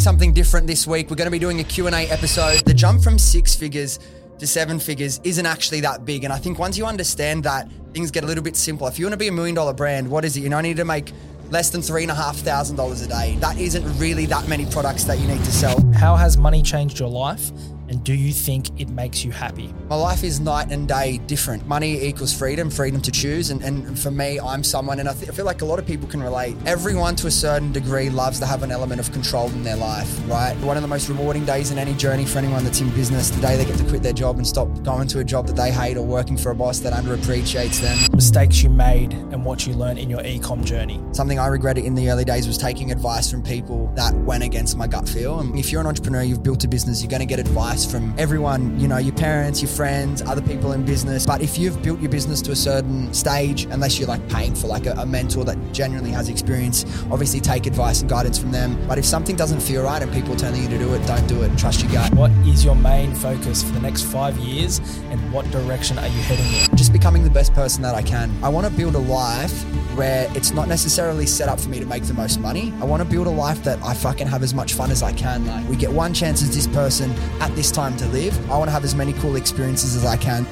doing something different this week. We're going to be doing a Q&A episode. The jump from six figures to seven figures isn't actually that big. And I think once you understand that, things get a little bit simpler. If you want to be a million dollar brand, what is it? You don't need to make less than three and a half thousand dollars a day. That isn't really that many products that you need to sell. How has money changed your life? And do you think it makes you happy? My life is night and day different. Money equals freedom, freedom to choose. And, and for me, I'm someone, and I, th- I feel like a lot of people can relate. Everyone to a certain degree loves to have an element of control in their life, right? One of the most rewarding days in any journey for anyone that's in business, the day they get to quit their job and stop going to a job that they hate or working for a boss that underappreciates them. Mistakes you made and what you learned in your ecom journey. Something I regretted in the early days was taking advice from people that went against my gut feel. And if you're an entrepreneur, you've built a business, you're going to get advice from everyone, you know, your parents, your friends, other people in business. But if you've built your business to a certain stage, unless you're like paying for like a, a mentor that genuinely has experience, obviously take advice and guidance from them. But if something doesn't feel right and people are telling you to do it, don't do it. Trust your gut. What is your main focus for the next five years and what direction are you heading in? Just becoming the best person that I can. I want to build a life where it's not necessarily set up for me to make the most money. I want to build a life that I fucking have as much fun as I can. Like we get one chance as this person at this time to live. I want to have as many cool experiences as I can.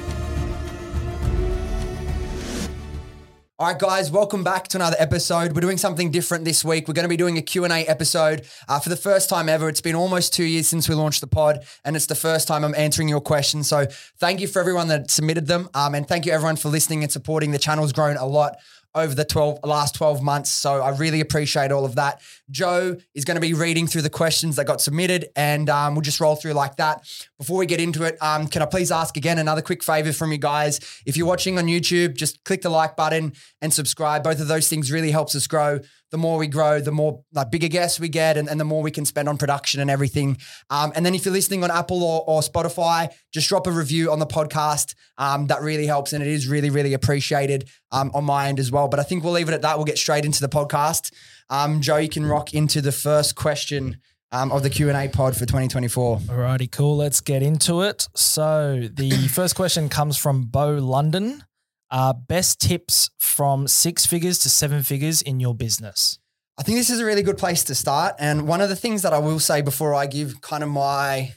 All right, guys, welcome back to another episode. We're doing something different this week. We're going to be doing a Q&A episode uh, for the first time ever. It's been almost two years since we launched the pod, and it's the first time I'm answering your questions. So thank you for everyone that submitted them, um, and thank you everyone for listening and supporting. The channel's grown a lot over the 12 last 12 months. So I really appreciate all of that. Joe is going to be reading through the questions that got submitted and um, we'll just roll through like that. Before we get into it, um, can I please ask again another quick favor from you guys? If you're watching on YouTube, just click the like button and subscribe. Both of those things really helps us grow. The more we grow, the more like bigger guests we get and, and the more we can spend on production and everything. Um, and then if you're listening on Apple or, or Spotify, just drop a review on the podcast. Um, that really helps and it is really, really appreciated um, on my end as well. But I think we'll leave it at that. We'll get straight into the podcast. Um, Joe, you can rock into the first question um, of the Q&A pod for 2024. Alrighty, cool. Let's get into it. So the first question comes from Bo London. Uh, best tips from six figures to seven figures in your business. I think this is a really good place to start. And one of the things that I will say before I give kind of my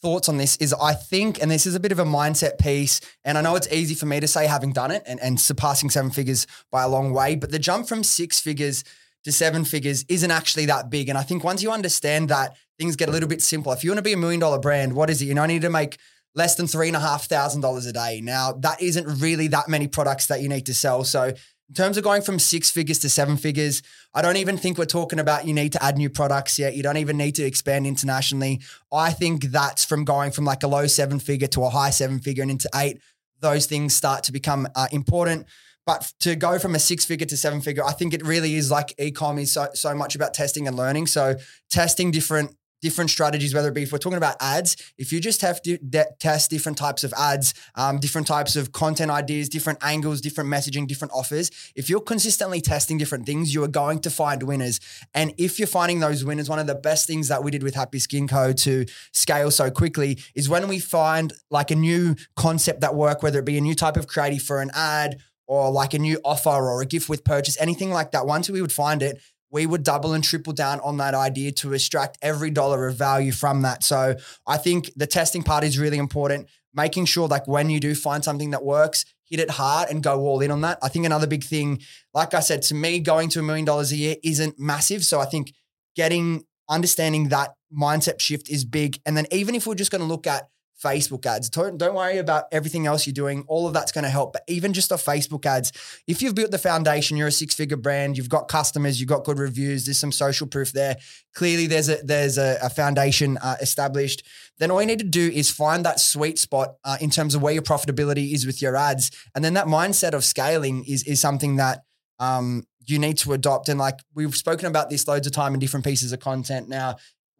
thoughts on this is I think, and this is a bit of a mindset piece, and I know it's easy for me to say having done it and, and surpassing seven figures by a long way, but the jump from six figures to seven figures isn't actually that big. And I think once you understand that, things get a little bit simpler. If you want to be a million dollar brand, what is it? You know, I need to make less than three and a half thousand dollars a day. Now, that isn't really that many products that you need to sell. So in terms of going from six figures to seven figures, I don't even think we're talking about you need to add new products yet. You don't even need to expand internationally. I think that's from going from like a low seven figure to a high seven figure and into eight. Those things start to become uh, important. But to go from a six figure to seven figure, I think it really is like ecom is so, so much about testing and learning. So testing different different strategies, whether it be if we're talking about ads, if you just have to de- test different types of ads, um, different types of content ideas, different angles, different messaging, different offers, if you're consistently testing different things, you are going to find winners. And if you're finding those winners, one of the best things that we did with Happy Skin Co to scale so quickly is when we find like a new concept that work, whether it be a new type of creative for an ad or like a new offer or a gift with purchase, anything like that. Once we would find it, we would double and triple down on that idea to extract every dollar of value from that. So I think the testing part is really important. Making sure like when you do find something that works, hit it hard and go all in on that. I think another big thing, like I said, to me, going to a million dollars a year isn't massive. So I think getting understanding that mindset shift is big. And then even if we're just going to look at Facebook ads. Don't, don't worry about everything else you're doing. All of that's going to help. But even just off Facebook ads, if you've built the foundation, you're a six figure brand, you've got customers, you've got good reviews, there's some social proof there. Clearly, there's a there's a, a foundation uh, established. Then all you need to do is find that sweet spot uh, in terms of where your profitability is with your ads, and then that mindset of scaling is is something that um, you need to adopt. And like we've spoken about this loads of time in different pieces of content. Now,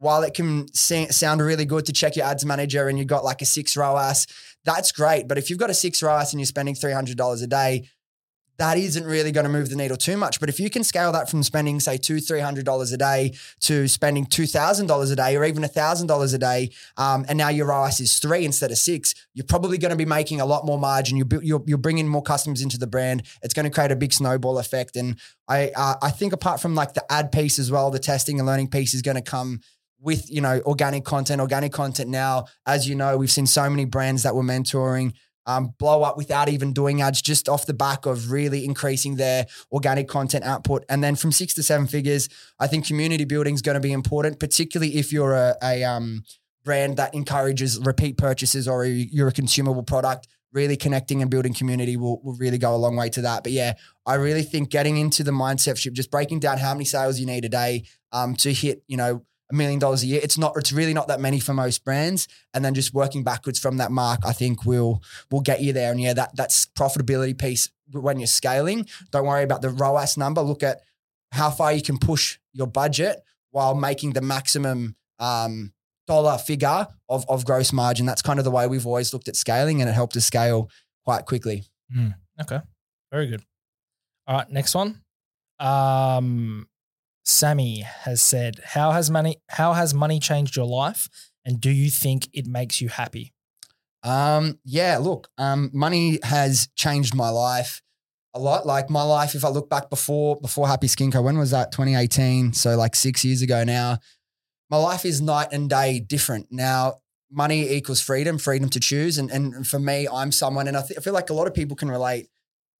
while it can sound really good to check your ads manager and you've got like a six ROAS, that's great. But if you've got a six ROAS and you're spending $300 a day, that isn't really going to move the needle too much. But if you can scale that from spending, say, two, three hundred dollars a day to spending two thousand dollars a day, or even thousand dollars a day, um, and now your ROAS is three instead of six, you're probably going to be making a lot more margin. You're, you're, you're bringing more customers into the brand. It's going to create a big snowball effect. And I uh, I think apart from like the ad piece as well, the testing and learning piece is going to come with you know organic content, organic content now. As you know, we've seen so many brands that we're mentoring um, blow up without even doing ads, just off the back of really increasing their organic content output. And then from six to seven figures, I think community building is going to be important, particularly if you're a, a um, brand that encourages repeat purchases or you're a consumable product. Really connecting and building community will, will really go a long way to that. But yeah, I really think getting into the mindset ship, just breaking down how many sales you need a day um, to hit, you know, a million dollars a year. It's not. It's really not that many for most brands. And then just working backwards from that mark, I think will will get you there. And yeah, that that's profitability piece when you're scaling. Don't worry about the ROAS number. Look at how far you can push your budget while making the maximum um, dollar figure of of gross margin. That's kind of the way we've always looked at scaling, and it helped us scale quite quickly. Mm, okay, very good. All right, next one. Um, Sammy has said, "How has money how has money changed your life and do you think it makes you happy?" Um, yeah, look, um, money has changed my life a lot. Like my life, if I look back before before Happy Skin Co, when was that? 2018. So like six years ago now. My life is night and day different. Now, money equals freedom, freedom to choose. And and for me, I'm someone, and I, th- I feel like a lot of people can relate.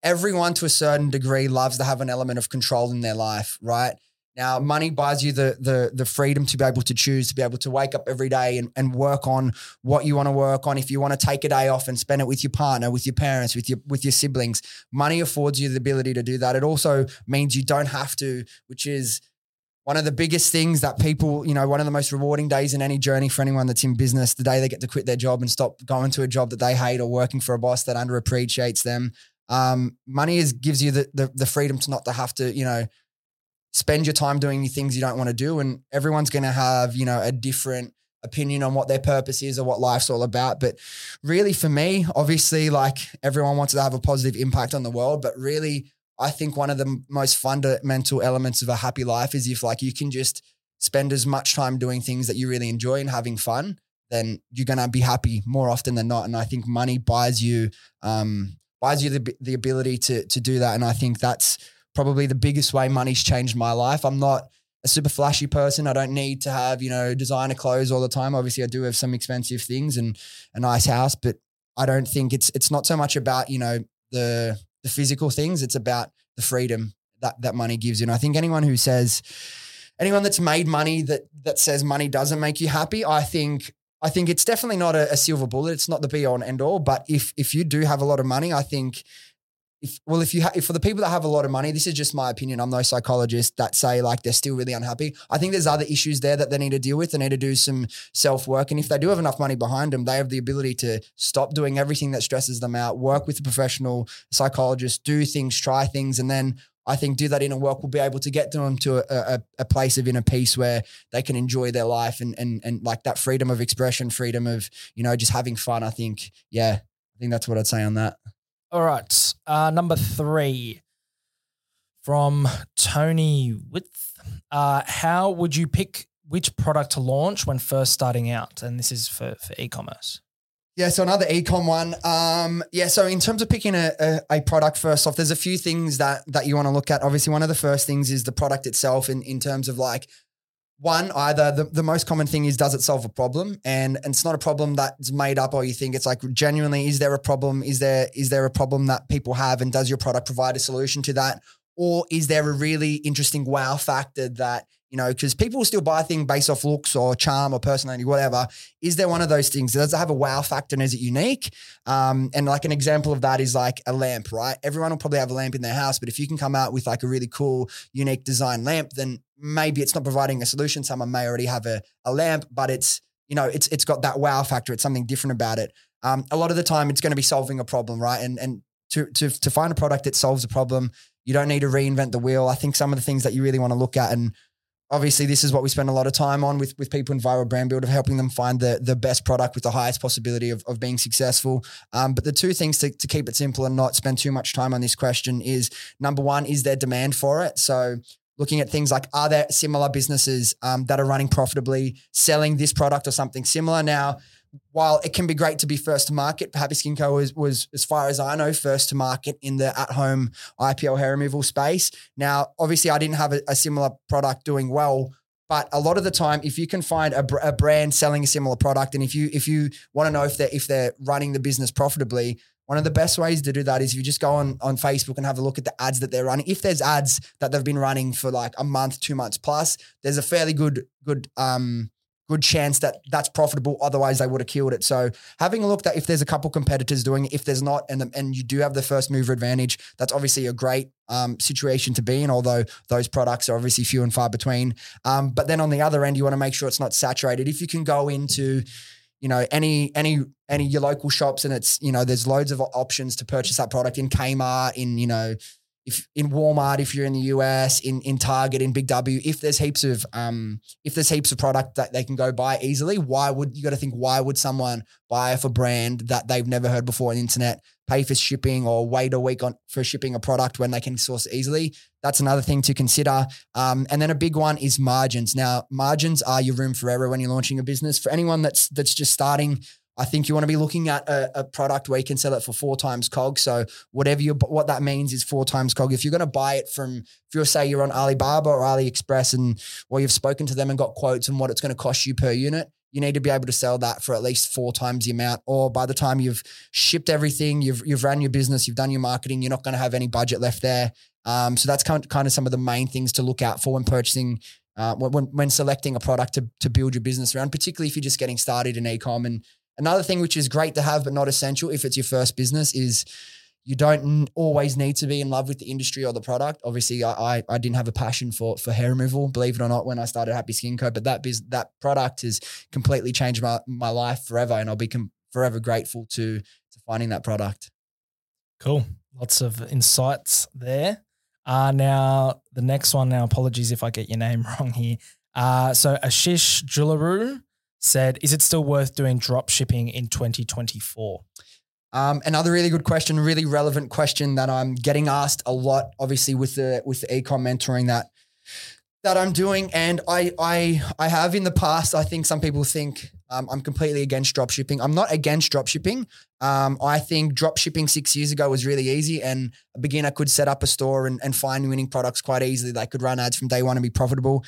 Everyone to a certain degree loves to have an element of control in their life, right? Now, money buys you the the the freedom to be able to choose, to be able to wake up every day and, and work on what you want to work on. If you want to take a day off and spend it with your partner, with your parents, with your with your siblings, money affords you the ability to do that. It also means you don't have to, which is one of the biggest things that people, you know, one of the most rewarding days in any journey for anyone that's in business, the day they get to quit their job and stop going to a job that they hate or working for a boss that underappreciates them. Um, money is gives you the, the the freedom to not to have to, you know, spend your time doing things you don't want to do. And everyone's going to have, you know, a different opinion on what their purpose is or what life's all about. But really, for me, obviously, like everyone wants to have a positive impact on the world. But really, I think one of the most fundamental elements of a happy life is if, like, you can just spend as much time doing things that you really enjoy and having fun, then you're going to be happy more often than not. And I think money buys you, um, buys you the, the ability to, to do that. And I think that's, probably the biggest way money's changed my life. I'm not a super flashy person. I don't need to have, you know, designer clothes all the time. Obviously, I do have some expensive things and a nice house, but I don't think it's it's not so much about, you know, the the physical things. It's about the freedom that that money gives you. And I think anyone who says anyone that's made money that that says money doesn't make you happy, I think I think it's definitely not a, a silver bullet. It's not the be all and end all. But if if you do have a lot of money, I think if well, if you ha- if for the people that have a lot of money, this is just my opinion. I'm no psychologist that say like they're still really unhappy. I think there's other issues there that they need to deal with. They need to do some self work, and if they do have enough money behind them, they have the ability to stop doing everything that stresses them out, work with a professional psychologist, do things, try things, and then I think do that inner work will be able to get them to a, a, a, place of inner peace where they can enjoy their life and and and like that freedom of expression, freedom of you know just having fun. I think yeah, I think that's what I'd say on that. All right. Uh, number three from Tony Width. Uh, how would you pick which product to launch when first starting out? And this is for, for e commerce. Yeah, so another ecom one. Um, yeah, so in terms of picking a, a, a, product first off, there's a few things that that you want to look at. Obviously, one of the first things is the product itself in, in terms of like one, either the, the most common thing is does it solve a problem? And, and it's not a problem that's made up or you think it's like genuinely, is there a problem? Is there is there a problem that people have and does your product provide a solution to that? Or is there a really interesting wow factor that you know, because people still buy things based off looks or charm or personality, whatever. Is there one of those things? Does it have a wow factor and is it unique? Um, and like an example of that is like a lamp, right? Everyone will probably have a lamp in their house, but if you can come out with like a really cool, unique design lamp, then maybe it's not providing a solution. Someone may already have a, a lamp, but it's, you know, it's it's got that wow factor. It's something different about it. Um, a lot of the time it's going to be solving a problem, right? And and to to to find a product that solves a problem, you don't need to reinvent the wheel. I think some of the things that you really want to look at and obviously this is what we spend a lot of time on with, with people in viral brand build of helping them find the, the best product with the highest possibility of, of being successful. Um, but the two things to, to keep it simple and not spend too much time on this question is number one, is there demand for it? So looking at things like are there similar businesses um, that are running profitably selling this product or something similar now while it can be great to be first to market, Happy Skin Co was, was, as far as I know, first to market in the at home IPL hair removal space. Now, obviously, I didn't have a, a similar product doing well But a lot of the time, if you can find a, a brand selling a similar product, and if you if you want to know if they're if they're running the business profitably, one of the best ways to do that is if you just go on on Facebook and have a look at the ads that they're running. If there's ads that they've been running for like a month, two months plus, there's a fairly good good um good chance that that's profitable. Otherwise, they would have killed it. So having a look that if there's a couple competitors doing it, if there's not, and and you do have the first mover advantage, that's obviously a great um, situation to be in. Although those products are obviously few and far between. Um, but then on the other end, you want to make sure it's not saturated. If you can go into you know any any any your local shops and it's you know there's loads of options to purchase that product in Kmart in you know if in Walmart if you're in the US in in Target in Big W if there's heaps of um if there's heaps of product that they can go buy easily why would you got to think why would someone buy off a brand that they've never heard before on the internet pay for shipping or wait a week on for shipping a product when they can source easily. That's another thing to consider. Um, and then a big one is margins. Now, margins are your room for error when you're launching a business. For anyone that's that's just starting, I think you want to be looking at a, a, product where you can sell it for four times COG. So whatever you what that means is four times COG. If you're going to buy it from, if you're say you're on Alibaba or AliExpress and well you've spoken to them and got quotes on what it's going to cost you per unit, you need to be able to sell that for at least four times the amount. Or by the time you've shipped everything, you've you've ran your business, you've done your marketing, you're not going to have any budget left there. Um, so that's kind of, kind of some of the main things to look out for when purchasing, uh, when when selecting a product to to build your business around, particularly if you're just getting started in ecom. And another thing which is great to have but not essential if it's your first business is you don't always need to be in love with the industry or the product. Obviously, I, I, I didn't have a passion for for hair removal, believe it or not, when I started Happy Skin Co. But that biz, that product has completely changed my my life forever, and I'll be com- forever grateful to to finding that product. Cool, lots of insights there. Uh, now the next one. Now, apologies if I get your name wrong here. Uh, so Ashish Jularu said, "Is it still worth doing drop shipping in 2024?" Um, another really good question, really relevant question that I'm getting asked a lot, obviously with the with the ecom mentoring that that I'm doing, and I I I have in the past. I think some people think um, I'm completely against drop shipping. I'm not against drop shipping. Um, I think drop shipping six years ago was really easy, and a beginner could set up a store and, and find winning products quite easily. They could run ads from day one and be profitable.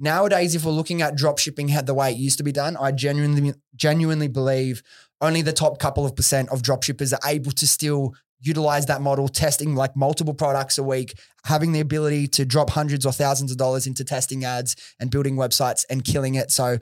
Nowadays, if we're looking at drop shipping the way it used to be done, I genuinely genuinely believe only the top couple of percent of dropshippers are able to still utilize that model, testing like multiple products a week, having the ability to drop hundreds or thousands of dollars into testing ads and building websites and killing it. So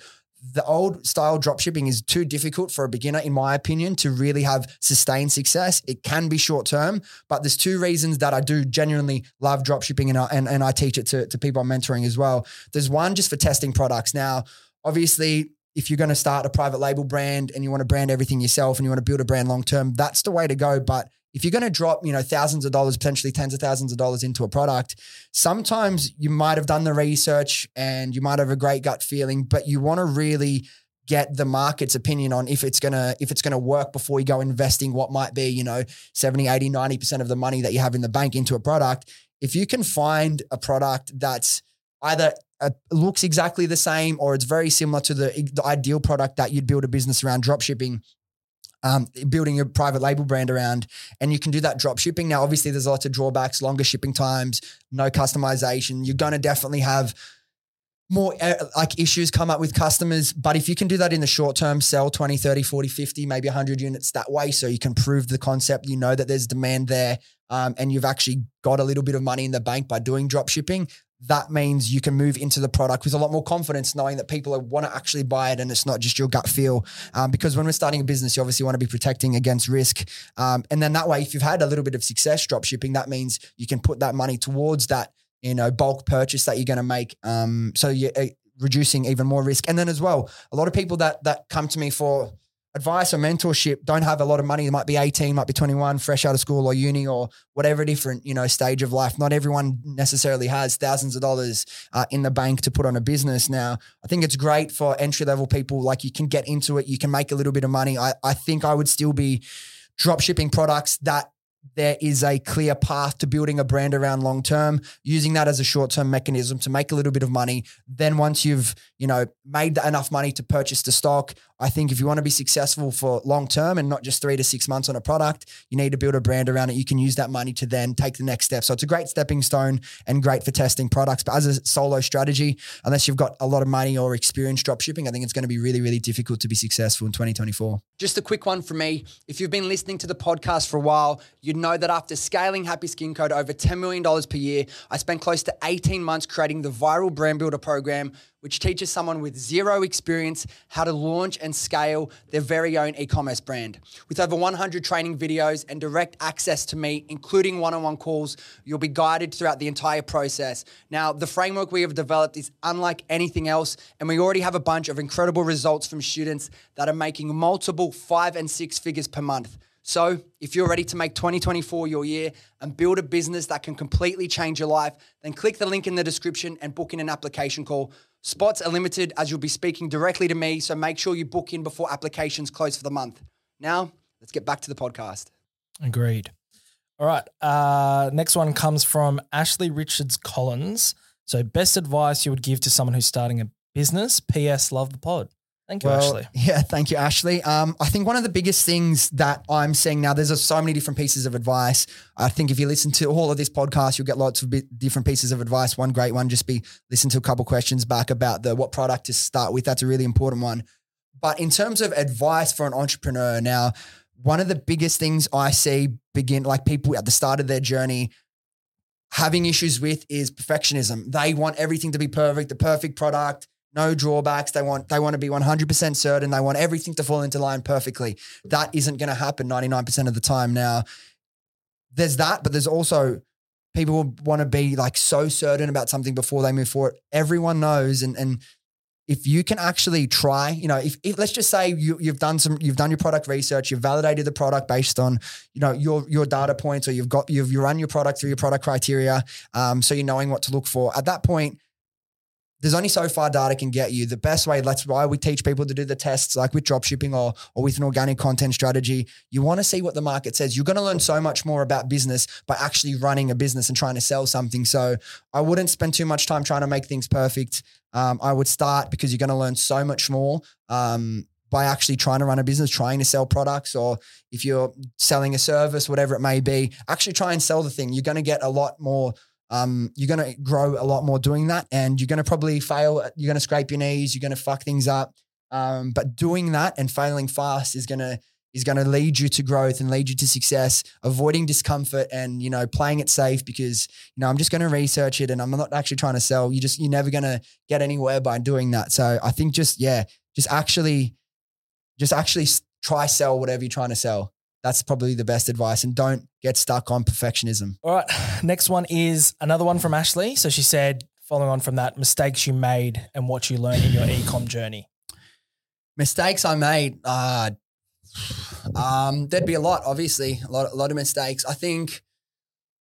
the old style dropshipping is too difficult for a beginner, in my opinion, to really have sustained success. It can be short term, but there's two reasons that I do genuinely love dropshipping and I, and, and I teach it to, to people I'm mentoring as well. There's one just for testing products. Now, obviously, if you're going to start a private label brand and you want to brand everything yourself and you want to build a brand long term, that's the way to go. But if you're going to drop, you know, thousands of dollars, potentially tens of thousands of dollars into a product, sometimes you might have done the research and you might have a great gut feeling, but you want to really get the market's opinion on if it's going to if it's going to work before you go investing what might be, you know, 70, 80, 90% of the money that you have in the bank into a product. If you can find a product that's either uh, looks exactly the same or it's very similar to the, the ideal product that you'd build a business around drop shipping um, building your private label brand around, and you can do that drop shipping. Now, obviously, there's lots of drawbacks, longer shipping times, no customization. You're going to definitely have more uh, like issues come up with customers. But if you can do that in the short term, sell 20, 30, 40, 50, maybe 100 units that way, so you can prove the concept, you know that there's demand there, um, and you've actually got a little bit of money in the bank by doing drop shipping, that means you can move into the product with a lot more confidence, knowing that people want to actually buy it and it's not just your gut feel. Um, because when we're starting a business, you obviously want to be protecting against risk. Um, and then that way, if you've had a little bit of success drop shipping, that means you can put that money towards that, you know, bulk purchase that you're going to make. Um, so you're uh, reducing even more risk. And then as well, a lot of people that that come to me for advice or mentorship don't have a lot of money. They might be 18, might be 21, fresh out of school or uni or whatever different, you know, stage of life. Not everyone necessarily has thousands of dollars uh, in the bank to put on a business. Now, I think it's great for entry level people. Like you can get into it, you can make a little bit of money. I, I think I would still be drop shipping products that there is a clear path to building a brand around long term, using that as a short term mechanism to make a little bit of money. Then once you've, you know, made enough money to purchase the stock, I think if you want to be successful for long term and not just three to six months on a product, you need to build a brand around it. You can use that money to then take the next step. So it's a great stepping stone and great for testing products. But as a solo strategy, unless you've got a lot of money or experience drop shipping, I think it's going to be really, really difficult to be successful in 2024. Just a quick one for me. If you've been listening to the podcast for a while, you'd know that after scaling Happy Skin Co over $10 million per year, I spent close to 18 months creating the Viral Brand Builder program which teaches someone with zero experience how to launch and scale their very own e commerce brand. With over 100 training videos and direct access to me, including one on one calls, you'll be guided throughout the entire process. Now, the framework we have developed is unlike anything else, and we already have a bunch of incredible results from students that are making multiple five and six figures per month. So, if you're ready to make 2024 your year and build a business that can completely change your life, then click the link in the description and book in an application call. Spots are limited as you'll be speaking directly to me, so make sure you book in before applications close for the month. Now, let's get back to the podcast. Agreed. All right. Uh, next one comes from Ashley Richards Collins. So, best advice you would give to someone who's starting a business? P.S. Love the pod. Thank you, well, Ashley. Yeah, thank you, Ashley. Um, I think one of the biggest things that I'm seeing now, there's so many different pieces of advice. I think if you listen to all of this podcast, you'll get lots of different pieces of advice. One great one, just be listen to a couple questions back about the what product to start with. That's a really important one. But in terms of advice for an entrepreneur now, one of the biggest things I see begin like people at the start of their journey having issues with is perfectionism. They want everything to be perfect, the perfect product no drawbacks. They want they want to be 100% certain. They want everything to fall into line perfectly. That isn't going to happen 99% of the time. Now, there's that, but there's also people want to be like so certain about something before they move forward. Everyone knows, and and if you can actually try, you know, if, if let's just say you, you've done some, you've done your product research, you've validated the product based on, you know, your your data points, or you've got you've you run your product through your product criteria, um, so you're knowing what to look for. At that point, there's only so far data can get you. The best way, that's why we teach people to do the tests, like with dropshipping or, or with an organic content strategy. You want to see what the market says. You're going to learn so much more about business by actually running a business and trying to sell something. So I wouldn't spend too much time trying to make things perfect. Um, I would start because you're going to learn so much more. Um, by actually trying to run a business, trying to sell products, or if you're selling a service, whatever it may be, actually try and sell the thing. You're going to get a lot more um, you're going to grow a lot more doing that and you're going to probably fail. You're going to scrape your knees. You're going to fuck things up. Um, but doing that and failing fast is going to, is going to lead you to growth and lead you to success, avoiding discomfort and, you know, playing it safe because, you know, I'm just going to research it and I'm not actually trying to sell. You just, you're never going to get anywhere by doing that. So I think just, yeah, just actually, just actually try sell whatever you're trying to sell. That's probably the best advice. And don't get stuck on perfectionism. All right. Next one is another one from Ashley. So she said, following on from that, mistakes you made and what you learned in your ecom journey. Mistakes I made. Uh, um, there'd be a lot, obviously, a lot, a lot of mistakes. I think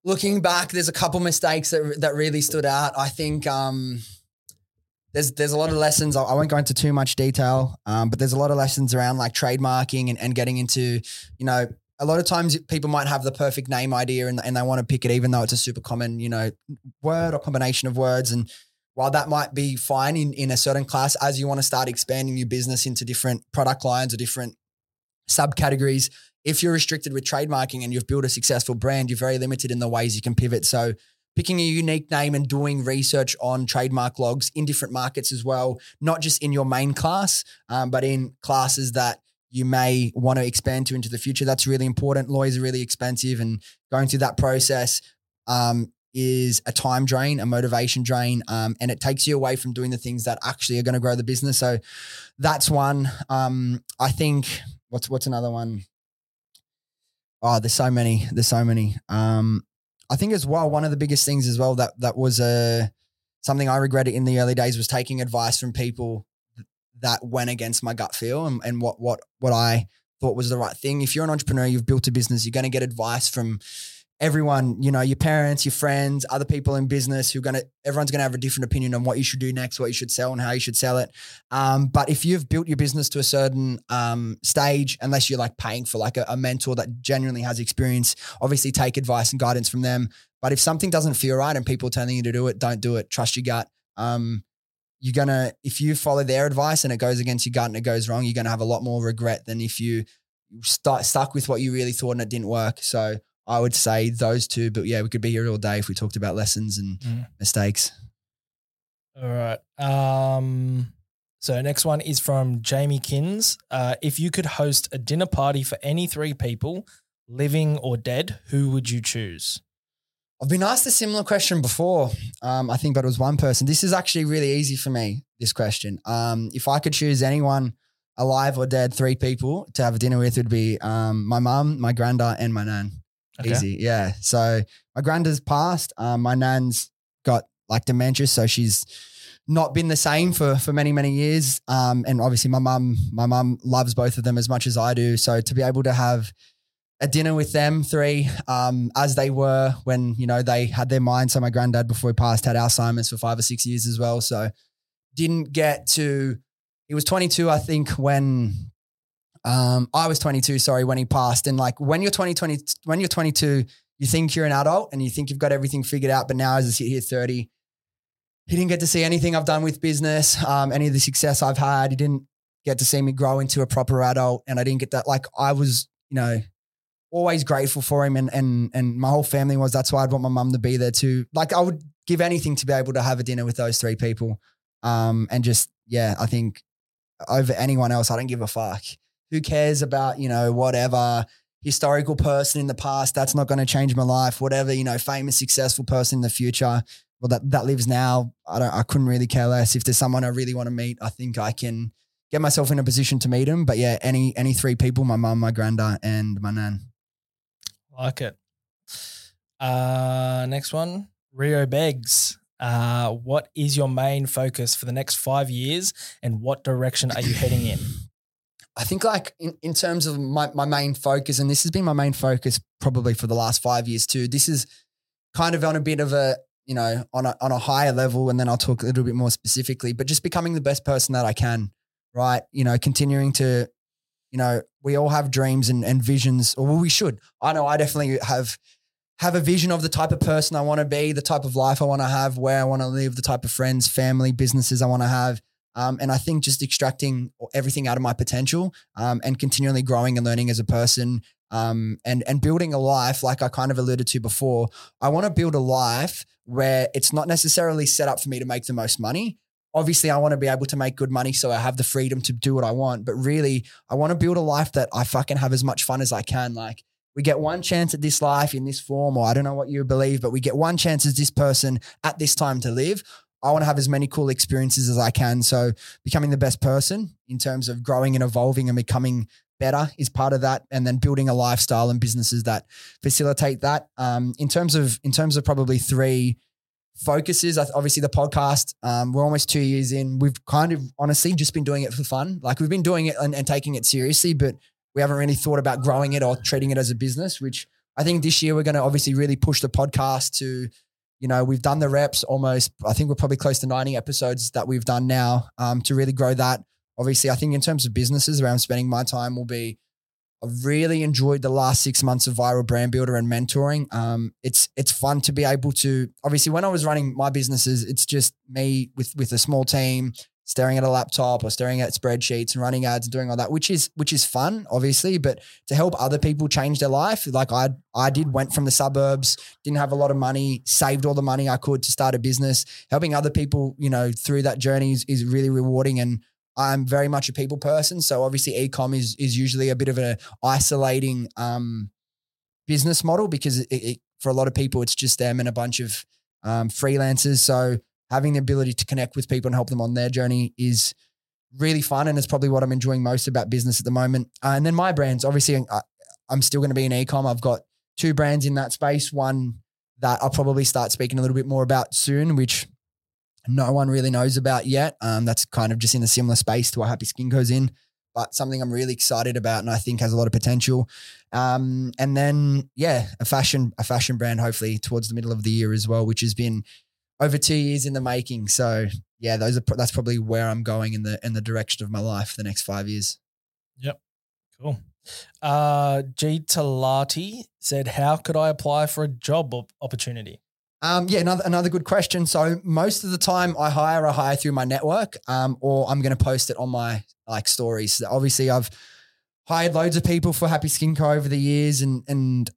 looking back, there's a couple mistakes that that really stood out. I think um, there's there's a lot of lessons. I won't go into too much detail, um, but there's a lot of lessons around like trademarking and, and getting into, you know, a lot of times people might have the perfect name idea and, and they want to pick it, even though it's a super common, you know, word or combination of words. And while that might be fine in, in a certain class, as you want to start expanding your business into different product lines or different subcategories, if you're restricted with trademarking and you've built a successful brand, you're very limited in the ways you can pivot. So picking a unique name and doing research on trademark logs in different markets as well, not just in your main class, um, but in classes that you may want to expand to into the future. That's really important. Lawyers are really expensive, and going through that process um, is a time drain, a motivation drain, um, and it takes you away from doing the things that actually are going to grow the business. So that's one. Um, I think what's what's another one? Oh, there's so many. There's so many. Um, I think as well, one of the biggest things as well that that was uh, something I regretted in the early days was taking advice from people that went against my gut feel and, and what what what I thought was the right thing. If you're an entrepreneur, you've built a business, you're going to get advice from everyone, you know, your parents, your friends, other people in business who are gonna everyone's gonna have a different opinion on what you should do next, what you should sell, and how you should sell it. Um, but if you've built your business to a certain um, stage, unless you're like paying for like a, a mentor that genuinely has experience, obviously take advice and guidance from them. But if something doesn't feel right and people are telling you to do it, don't do it. Trust your gut. Um, you're gonna if you follow their advice and it goes against your gut and it goes wrong, you're gonna have a lot more regret than if you start stuck with what you really thought and it didn't work. So I would say those two. But yeah, we could be here all day if we talked about lessons and Mm. mistakes. All right. Um, so next one is from Jamie Kins. Uh, if you could host a dinner party for any three people, living or dead, who would you choose? I've been asked a similar question before. Um, I think, but it was one person. This is actually really easy for me. This question. Um, if I could choose anyone, alive or dead, three people to have a dinner with, would be um, my mum, my granddad, and my nan. Okay. Easy, yeah. So my granda's passed. Um, my nan's got like dementia, so she's not been the same for for many many years. Um, and obviously my mum, my mum loves both of them as much as I do. So to be able to have a dinner with them three, um, as they were when you know they had their mind. So my granddad before he passed had Alzheimer's for five or six years as well. So didn't get to. He was 22, I think, when um, I was 22. Sorry, when he passed. And like when you're 20, 20 when you're 22, you think you're an adult and you think you've got everything figured out. But now, as I sit here, 30, he didn't get to see anything I've done with business, um, any of the success I've had. He didn't get to see me grow into a proper adult, and I didn't get that. Like I was, you know, always grateful for him, and and and my whole family was. That's why I'd want my mum to be there too. Like I would give anything to be able to have a dinner with those three people, um, and just yeah, I think over anyone else, I don't give a fuck. Who cares about you know whatever historical person in the past? That's not going to change my life. Whatever you know, famous successful person in the future. Well, that that lives now. I don't. I couldn't really care less. If there's someone I really want to meet, I think I can get myself in a position to meet him. But yeah, any any three people: my mum, my granddad and my nan. Like it. Uh, next one, Rio Begs. Uh, what is your main focus for the next five years, and what direction are you heading in? I think like in, in terms of my, my main focus, and this has been my main focus probably for the last five years too. This is kind of on a bit of a, you know, on a on a higher level, and then I'll talk a little bit more specifically, but just becoming the best person that I can, right? You know, continuing to, you know, we all have dreams and, and visions, or we should. I know I definitely have have a vision of the type of person I want to be, the type of life I want to have, where I want to live, the type of friends, family, businesses I want to have. Um, and I think just extracting everything out of my potential um, and continually growing and learning as a person um, and and building a life like I kind of alluded to before. I want to build a life where it's not necessarily set up for me to make the most money. Obviously, I want to be able to make good money so I have the freedom to do what I want. But really, I want to build a life that I fucking have as much fun as I can. Like we get one chance at this life in this form, or I don't know what you believe, but we get one chance as this person at this time to live. I want to have as many cool experiences as I can. So becoming the best person in terms of growing and evolving and becoming better is part of that. And then building a lifestyle and businesses that facilitate that. Um, in terms of in terms of probably three focuses, obviously the podcast. Um, we're almost two years in. We've kind of honestly just been doing it for fun. Like we've been doing it and, and taking it seriously, but we haven't really thought about growing it or treating it as a business. Which I think this year we're going to obviously really push the podcast to you know, we've done the reps almost, I think we're probably close to 90 episodes that we've done now um, to really grow that. Obviously, I think in terms of businesses, where I'm spending my time will be, I've really enjoyed the last six months of viral brand builder and mentoring. Um, it's it's fun to be able to obviously when I was running my businesses, it's just me with with a small team staring at a laptop or staring at spreadsheets and running ads and doing all that, which is which is fun, obviously. But to help other people change their life, like I I did, went from the suburbs, didn't have a lot of money, saved all the money I could to start a business. Helping other people, you know, through that journey is, is really rewarding. And I'm very much a people person, so obviously ecom is is usually a bit of a isolating um, business model because it, it, for a lot of people it's just them and a bunch of um, freelancers. So having the ability to connect with people and help them on their journey is really fun and it's probably what I'm enjoying most about business at the moment. Uh, and then my brands, obviously, I, I'm still going to be in ecom. I've got two brands in that space. One that I'll probably start speaking a little bit more about soon, which no one really knows about yet. Um, that's kind of just in a similar space to what Happy Skin Co's in. but something I'm really excited about and I think has a lot of potential. Um, and then yeah, a fashion a fashion brand hopefully towards the middle of the year as well, which has been over two years in the making. So yeah, those are that's probably where I'm going in the in the direction of my life for the next five years. Yep, cool. Uh, G Talati said, "How could I apply for a job opportunity?" Um, yeah, another another good question. So most of the time, I hire a hire through my network, um, or I'm going to post it on my like stories. Obviously, I've hired loads of people for Happy Skin Co over the years, and and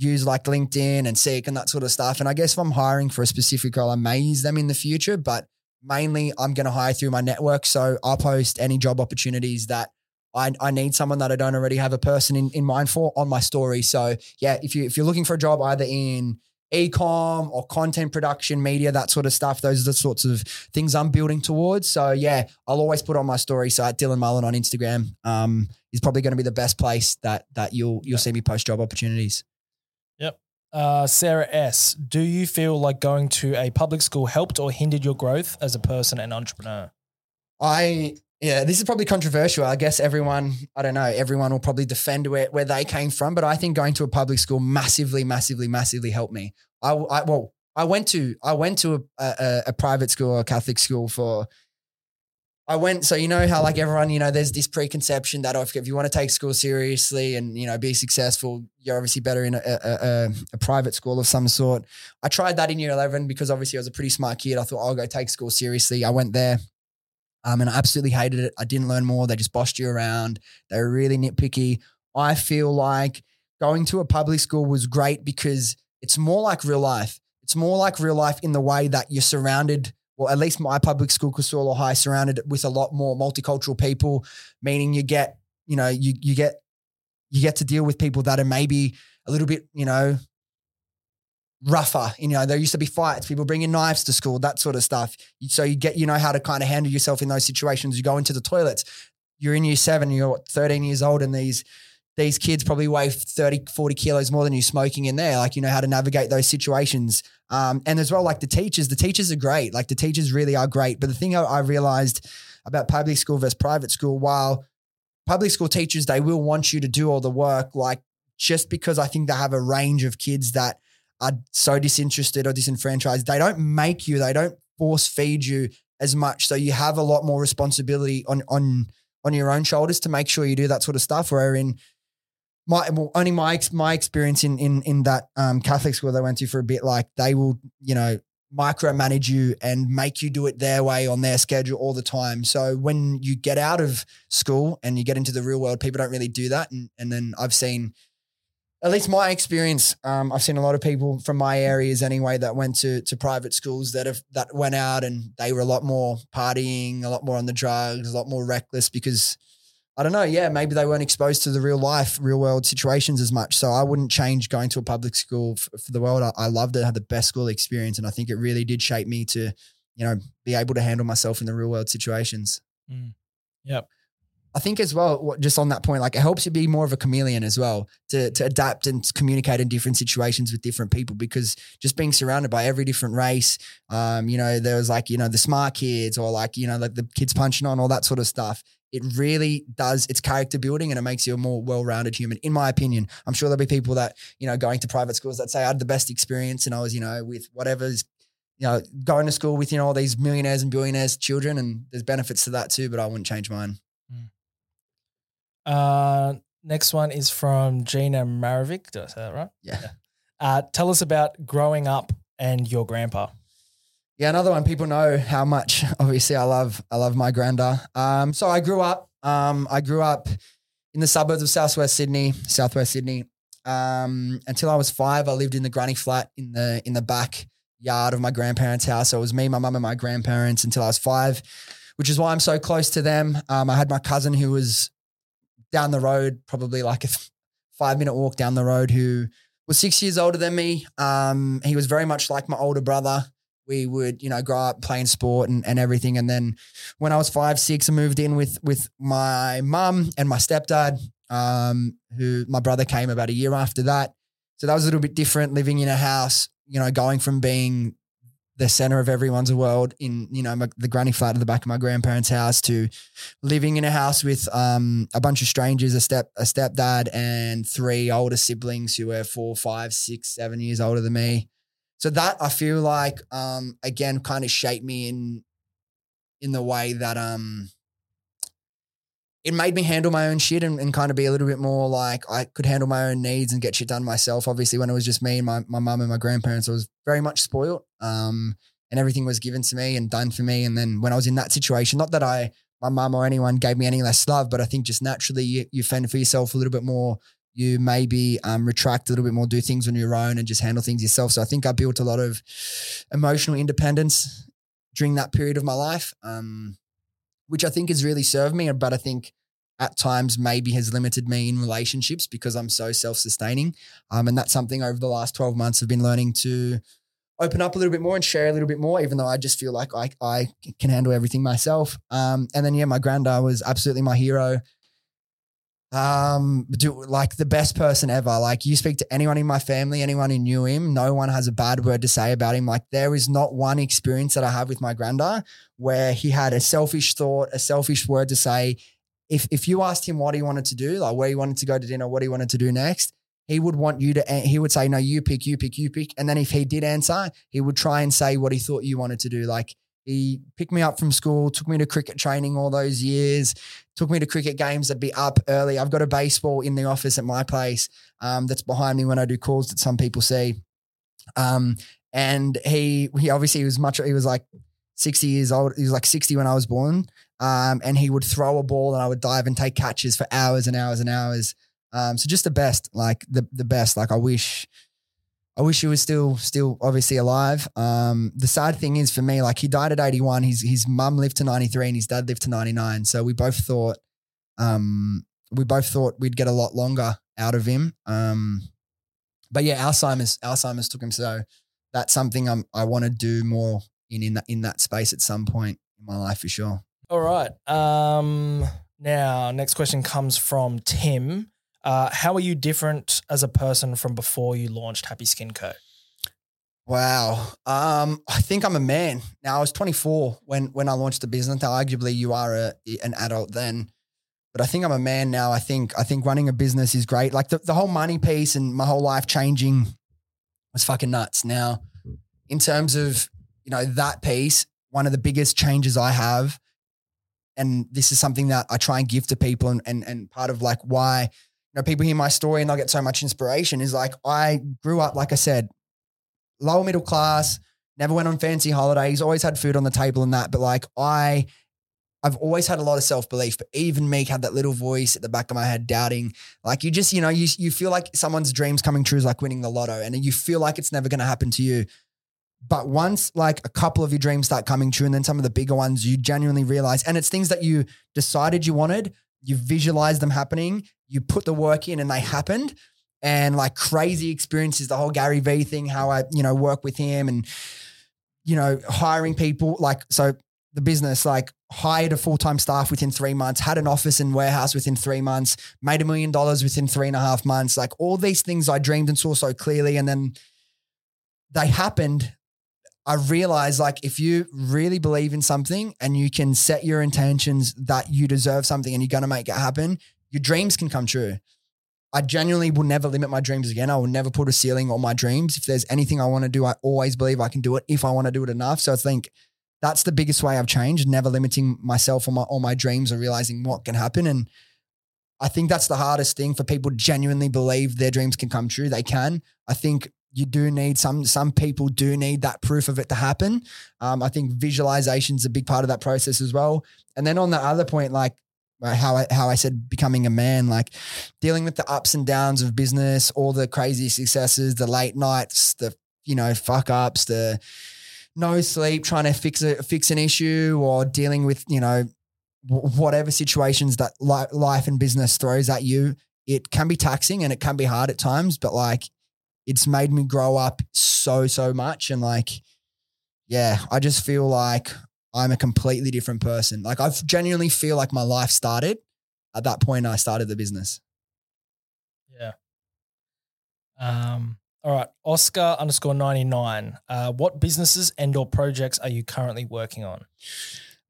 use like LinkedIn and Seek and that sort of stuff. And I guess if I'm hiring for a specific role, I may use them in the future, but mainly I'm going to hire through my network. So I'll post any job opportunities that I, I need someone that I don't already have a person in, in mind for on my story. So yeah, if you if you're looking for a job either in e-com or content production, media, that sort of stuff. Those are the sorts of things I'm building towards. So yeah, I'll always put on my story site, Dylan Mullan on Instagram. Um, is probably going to be the best place that that you'll you'll see me post job opportunities. Yep. Uh, Sarah S. Do you feel like going to a public school helped or hindered your growth as a person and entrepreneur? I yeah, this is probably controversial. I guess everyone, I don't know, everyone will probably defend where, where they came from, but I think going to a public school massively, massively, massively helped me. I, I well, I went to I went to a, a, a private school, a Catholic school for. I went, so you know how like everyone, you know, there's this preconception that if, if you want to take school seriously and you know be successful, you're obviously better in a, a, a, private school of some sort. I tried that in year eleven because obviously I was a pretty smart kid. I thought I'll go take school seriously. I went there. Um, and I absolutely hated it. I didn't learn more. They just bossed you around. They were really nitpicky. I feel like going to a public school was great because it's more like real life. It's more like real life in the way that you're surrounded, well, at least my public school, Casula High, surrounded with a lot more multicultural people, meaning you get, you know, you you get you get to deal with people that are maybe a little bit, you know, rougher. You know, there used to be fights, people bringing knives to school, that sort of stuff. So you get, you know, how to kind of handle yourself in those situations. You go into the toilets, you're in year seven, you're 13 years old, and these these kids probably weigh 30, 40 kilos more than you smoking in there. Like, you know, how to navigate those situations. Um, and as well, like the teachers, the teachers are great. Like the teachers really are great. But the thing I, I realized about public school versus private school, while public school teachers, they will want you to do all the work, like just because I think they have a range of kids that are so disinterested or disenfranchised. They don't make you, they don't force feed you as much. So you have a lot more responsibility on on on your own shoulders to make sure you do that sort of stuff. Where in my well, only my my experience in in in that um, Catholic school they went to for a bit, like they will, you know, micromanage you and make you do it their way on their schedule all the time. So when you get out of school and you get into the real world, people don't really do that. And and then I've seen at least my experience, um, I've seen a lot of people from my areas anyway that went to to private schools that have that went out and they were a lot more partying, a lot more on the drugs, a lot more reckless because I don't know, yeah, maybe they weren't exposed to the real life, real world situations as much. So I wouldn't change going to a public school for, for the world. I, I loved it, had the best school experience, and I think it really did shape me to, you know, be able to handle myself in the real world situations. Mm. Yep. I think as well, just on that point, like it helps you be more of a chameleon as well to, to adapt and communicate in different situations with different people because just being surrounded by every different race, um, you know, there was like, you know, the smart kids or like, you know, like the kids punching on all that sort of stuff. It really does, it's character building and it makes you a more well rounded human, in my opinion. I'm sure there'll be people that, you know, going to private schools that say I had the best experience and I was, you know, with whatever's you know, going to school with, you know, all these millionaires and billionaires children and there's benefits to that too, but I wouldn't change mine. Mm. Uh, next one is from Gina Marovic. Did I say that right? Yeah. Uh, tell us about growing up and your grandpa. Yeah, another one. People know how much obviously I love I love my granda. Um, so I grew up. Um, I grew up in the suburbs of Southwest Sydney, Southwest Sydney. Um, until I was five, I lived in the granny flat in the in the back yard of my grandparents' house. So it was me, my mum, and my grandparents until I was five, which is why I'm so close to them. Um, I had my cousin who was down the road, probably like a five minute walk down the road, who was six years older than me. Um, he was very much like my older brother. We would, you know, grow up playing sport and, and everything. And then when I was five, six, I moved in with with my mum and my stepdad, um, who my brother came about a year after that. So that was a little bit different living in a house, you know, going from being the center of everyone's world in you know my, the granny flat at the back of my grandparents' house to living in a house with um, a bunch of strangers, a step a stepdad, and three older siblings who were four, five, six, seven years older than me. So that I feel like um, again kind of shaped me in in the way that um it made me handle my own shit and, and, kind of be a little bit more like I could handle my own needs and get shit done myself. Obviously, when it was just me and my my mum and my grandparents, I was very much spoiled. Um, and everything was given to me and done for me. And then when I was in that situation, not that I my mum or anyone gave me any less love, but I think just naturally you, you fend for yourself a little bit more. You maybe um, retract a little bit more, do things on your own, and just handle things yourself. So I think I built a lot of emotional independence during that period of my life. Um, which I think has really served me. But I think at times maybe has limited me in relationships because I'm so self sustaining. Um, and that's something over the last 12 months I've been learning to open up a little bit more and share a little bit more, even though I just feel like I, I can handle everything myself. Um, and then, yeah, my granddad was absolutely my hero. Um, do like the best person ever. Like you speak to anyone in my family, anyone who knew him, no one has a bad word to say about him. Like there is not one experience that I have with my granddad where he had a selfish thought, a selfish word to say. If if you asked him what he wanted to do, like where he wanted to go to dinner, what he wanted to do next, he would want you to he would say no you pick you pick you pick and then if he did answer he would try and say what he thought you wanted to do like he picked me up from school, took me to cricket training all those years, took me to cricket games that'd be up early. I've got a baseball in the office at my place um, that's behind me when I do calls that some people see. Um, and he he obviously was much he was like 60 years old. He was like 60 when I was born. Um, and he would throw a ball and I would dive and take catches for hours and hours and hours. Um, so just the best, like the the best. Like I wish I wish he was still still obviously alive. Um, the sad thing is for me, like he died at 81. His his mum lived to 93 and his dad lived to 99. So we both thought um, we both thought we'd get a lot longer out of him. Um, but yeah, Alzheimer's Alzheimer's took him. So that's something I'm, I want to do more in in that in that space at some point in my life for sure. All right. Um, now, next question comes from Tim. Uh, how are you different as a person from before you launched Happy Skin Co? Wow. Um, I think I'm a man. Now I was 24 when when I launched the business. Now, arguably you are a, an adult then. But I think I'm a man now. I think I think running a business is great. Like the, the whole money piece and my whole life changing was fucking nuts. Now, in terms of, you know, that piece, one of the biggest changes I have, and this is something that I try and give to people and and, and part of like why know, people hear my story and they'll get so much inspiration is like I grew up, like I said, lower middle class, never went on fancy holidays, always had food on the table and that. But like I I've always had a lot of self belief, but even me had that little voice at the back of my head doubting. Like you just, you know, you you feel like someone's dreams coming true is like winning the lotto, and you feel like it's never going to happen to you. But once like a couple of your dreams start coming true, and then some of the bigger ones, you genuinely realize, and it's things that you decided you wanted, you visualize them happening, you put the work in and they happened. And like crazy experiences, the whole Gary Vee thing, how I, you know, work with him and, you know, hiring people. Like, so the business, like hired a full-time staff within three months, had an office and warehouse within three months, made a million dollars within three and a half months. Like all these things I dreamed and saw so clearly. And then they happened I realized like if you really believe in something and you can set your intentions that you deserve something and you're going to make it happen, your dreams can come true. I genuinely will never limit my dreams again. I will never put a ceiling on my dreams. If there's anything I want to do, I always believe I can do it if I want to do it enough. So I think that's the biggest way I've changed, never limiting myself or my or my dreams or realizing what can happen. And I think that's the hardest thing for people to genuinely believe their dreams can come true. They can. I think you do need some some people do need that proof of it to happen. Um, I think visualization is a big part of that process as well. And then on the other point, like uh, how I, how I said becoming a man, like dealing with the ups and downs of business, all the crazy successes, the late nights, the you know fuck ups, the no sleep, trying to fix a fix an issue, or dealing with you know whatever situations that life and business throws at you. It can be taxing and it can be hard at times, but like it's made me grow up so, so much. And like, yeah, I just feel like I'm a completely different person. Like I genuinely feel like my life started at that point I started the business. Yeah. Um, All right. Oscar underscore 99. Uh, what businesses and or projects are you currently working on?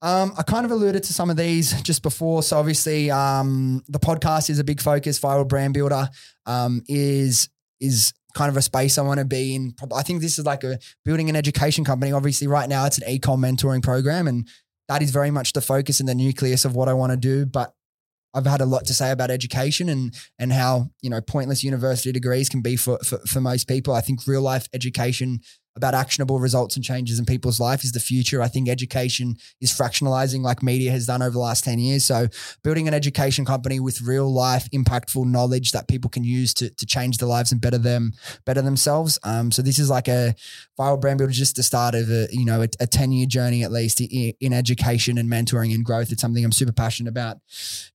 Um, I kind of alluded to some of these just before. So obviously, um, the podcast is a big focus. Viral brand builder um, is is kind of a space I want to be in. I think this is like a building an education company. Obviously, right now it's an ecom mentoring program, and that is very much the focus and the nucleus of what I want to do. But I've had a lot to say about education and and how you know pointless university degrees can be for for, for most people. I think real life education about actionable results and changes in people's life is the future. I think education is fractionalizing like media has done over the last 10 years. So building an education company with real life impactful knowledge that people can use to, to change their lives and better them, better themselves. Um, so this is like a viral brand builder, just the start of a, you know, a, a 10 year journey at least in, in, education and mentoring and growth. It's something I'm super passionate about.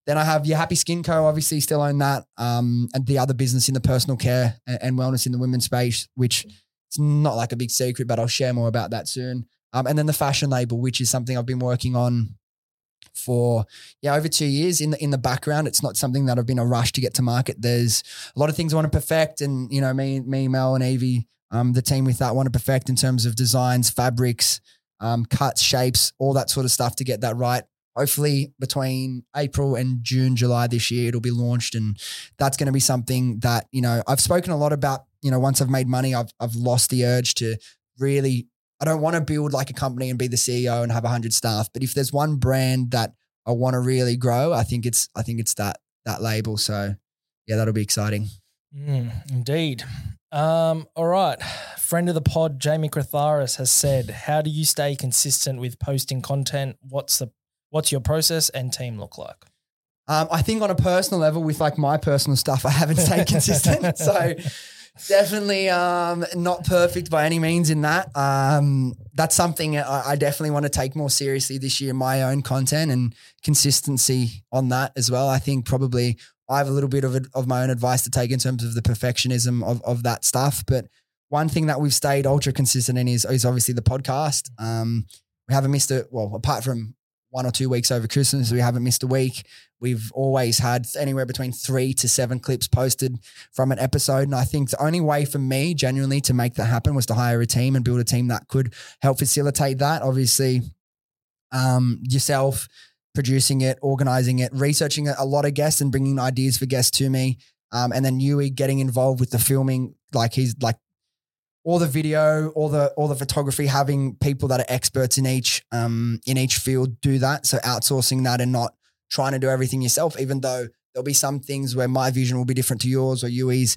Then I have your Happy Skin Co. Obviously still own that. Um, and the other business in the personal care and, and wellness in the women's space, which it's not like a big secret, but I'll share more about that soon. Um, and then the fashion label, which is something I've been working on for yeah over two years in the in the background. It's not something that I've been a rush to get to market. There's a lot of things I want to perfect, and you know me, me, Mel, and Evie, um, the team with that want to perfect in terms of designs, fabrics, um, cuts, shapes, all that sort of stuff to get that right. Hopefully, between April and June, July this year, it'll be launched, and that's going to be something that you know I've spoken a lot about you know, once I've made money, I've I've lost the urge to really. I don't want to build like a company and be the CEO and have a hundred staff. But if there's one brand that I want to really grow, I think it's I think it's that that label. So yeah, that'll be exciting. Mm, indeed. Um, all right. Friend of the pod, Jamie Cratharis has said, How do you stay consistent with posting content? What's the what's your process and team look like? Um, I think on a personal level, with like my personal stuff, I haven't stayed consistent. so definitely um, not perfect by any means in that. Um, that's something I, I, definitely want to take more seriously this year, my own content and consistency on that as well. I think probably I have a little bit of, of my own advice to take in terms of the perfectionism of, of that stuff. But one thing that we've stayed ultra consistent in is, is obviously the podcast. Um, we haven't missed it. Well, apart from one or two weeks over Christmas. We haven't missed a week. We've always had anywhere between three to seven clips posted from an episode. And I think the only way for me, genuinely, to make that happen was to hire a team and build a team that could help facilitate that. Obviously, um, yourself producing it, organizing it, researching a lot of guests and bringing ideas for guests to me. Um, and then Yui getting involved with the filming, like he's like all the video, all the all the photography, having people that are experts in each um in each field do that. So outsourcing that and not trying to do everything yourself, even though there'll be some things where my vision will be different to yours or Yui's.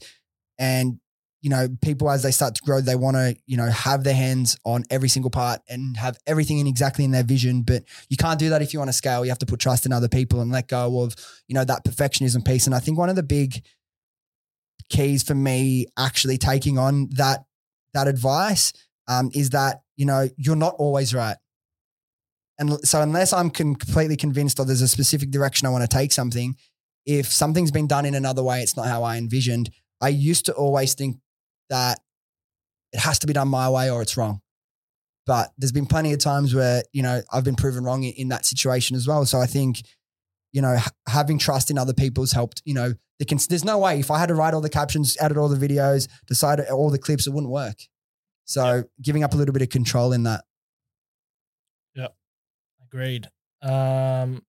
And, you know, people as they start to grow, they want to, you know, have their hands on every single part and have everything in exactly in their vision. But you can't do that if you want to scale. You have to put trust in other people and let go of, you know, that perfectionism piece. And I think one of the big keys for me actually taking on that that advice um, is that you know you're not always right. And so unless I'm completely convinced or there's a specific direction I want to take something, if something's been done in another way, it's not how I envisioned. I used to always think that it has to be done my way or it's wrong. But there's been plenty of times where, you know, I've been proven wrong in, in that situation as well. So I think, you know, having trust in other people has helped, you know, cons- there's no way if I had to write all the captions, edit all the videos, decide all the clips, it wouldn't work. So giving up a little bit of control in that. Yep. Agreed. Um,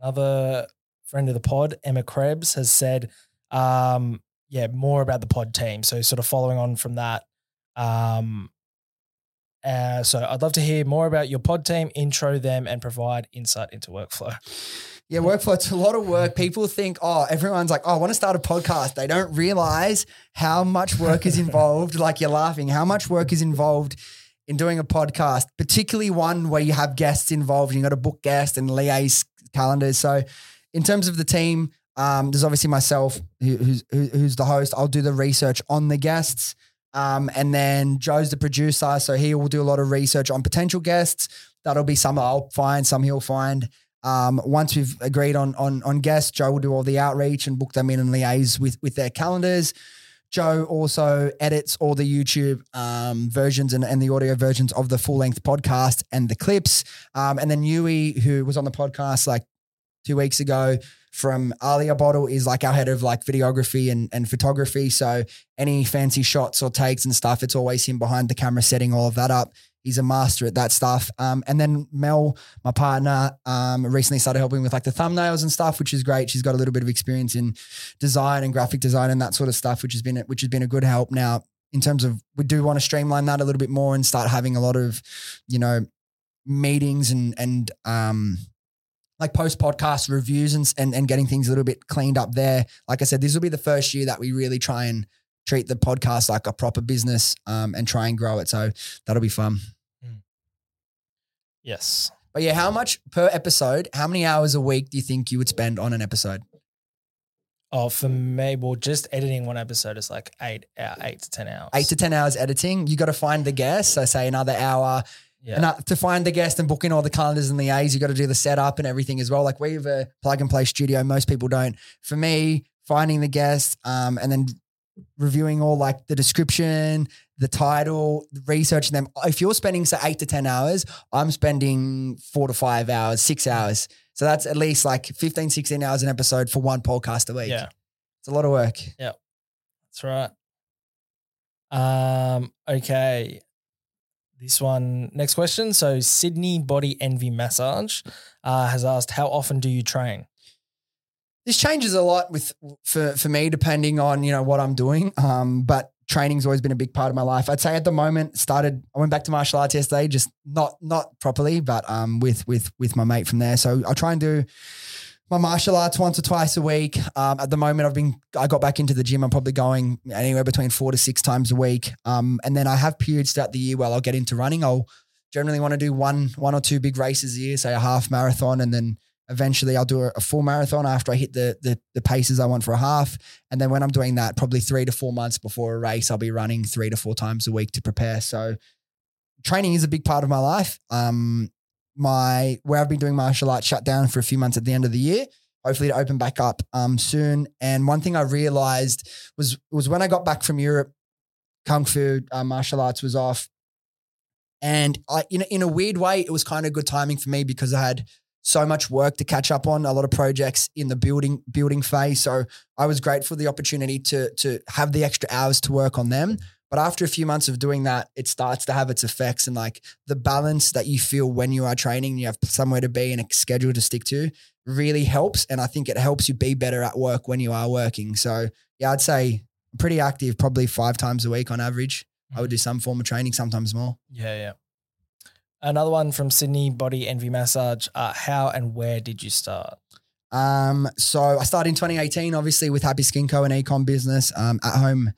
another friend of the pod, Emma Krebs, has said, um, yeah, more about the pod team. So sort of following on from that. Um, uh, so I'd love to hear more about your pod team, intro them, and provide insight into workflow. Yeah, workflow. It's a lot of work. People think, oh, everyone's like, oh, I want to start a podcast. They don't realize how much work is involved. like you're laughing, how much work is involved in doing a podcast, particularly one where you have guests involved. You got to book guests and liaise calendars. So, in terms of the team, um, there's obviously myself, who, who's who's the host. I'll do the research on the guests, um, and then Joe's the producer, so he will do a lot of research on potential guests. That'll be some I'll find, some he'll find. Um, once we've agreed on, on on guests, Joe will do all the outreach and book them in and liaise with with their calendars. Joe also edits all the YouTube um, versions and, and the audio versions of the full length podcast and the clips. Um, and then Yui, who was on the podcast like two weeks ago, from Alia Bottle is like our head of like videography and, and photography. So any fancy shots or takes and stuff, it's always him behind the camera setting all of that up. He's a master at that stuff. Um, and then Mel, my partner, um, recently started helping with like the thumbnails and stuff, which is great. She's got a little bit of experience in design and graphic design and that sort of stuff, which has been which has been a good help. Now, in terms of we do want to streamline that a little bit more and start having a lot of, you know, meetings and and um like post podcast reviews and, and and getting things a little bit cleaned up there. Like I said, this will be the first year that we really try and treat the podcast like a proper business um, and try and grow it. So that'll be fun. Yes. But yeah, how much per episode? How many hours a week do you think you would spend on an episode? Oh, for me, well, just editing one episode is like eight, uh, eight to ten hours. Eight to ten hours editing. You got to find the guest. So say another hour. yeah. And uh, to find the guest and book in all the calendars and the A's, you got to do the setup and everything as well. Like we have a plug and play studio. Most people don't. For me, finding the guest um, and then reviewing all like the description, the title, researching them. If you're spending say eight to 10 hours, I'm spending four to five hours, six hours. So that's at least like 15, 16 hours an episode for one podcast a week. yeah, It's a lot of work. Yeah. That's right. Um. Okay. This one, next question. So Sydney Body Envy Massage uh, has asked, "How often do you train?" This changes a lot with for for me depending on, you know, what I'm doing. Um, but training's always been a big part of my life. I'd say at the moment started I went back to martial arts yesterday, just not not properly, but um with with with my mate from there. So I try and do my martial arts once or twice a week. Um, at the moment, I've been I got back into the gym. I'm probably going anywhere between four to six times a week. Um, and then I have periods throughout the year where I'll get into running. I'll generally want to do one one or two big races a year, say a half marathon, and then eventually I'll do a, a full marathon after I hit the, the the paces I want for a half. And then when I'm doing that, probably three to four months before a race, I'll be running three to four times a week to prepare. So training is a big part of my life. Um, my where I've been doing martial arts shut down for a few months at the end of the year. Hopefully to open back up um, soon. And one thing I realized was was when I got back from Europe, kung fu uh, martial arts was off, and I in in a weird way it was kind of good timing for me because I had so much work to catch up on, a lot of projects in the building building phase. So I was grateful for the opportunity to to have the extra hours to work on them. But after a few months of doing that, it starts to have its effects and like the balance that you feel when you are training, you have somewhere to be and a schedule to stick to really helps. And I think it helps you be better at work when you are working. So yeah, I'd say I'm pretty active, probably five times a week on average. I would mm-hmm. do some form of training, sometimes more. Yeah, yeah. Another one from Sydney Body Envy Massage. Uh, how and where did you start? Um, so I started in 2018, obviously with Happy Skin Co. and Ecom business um, at home.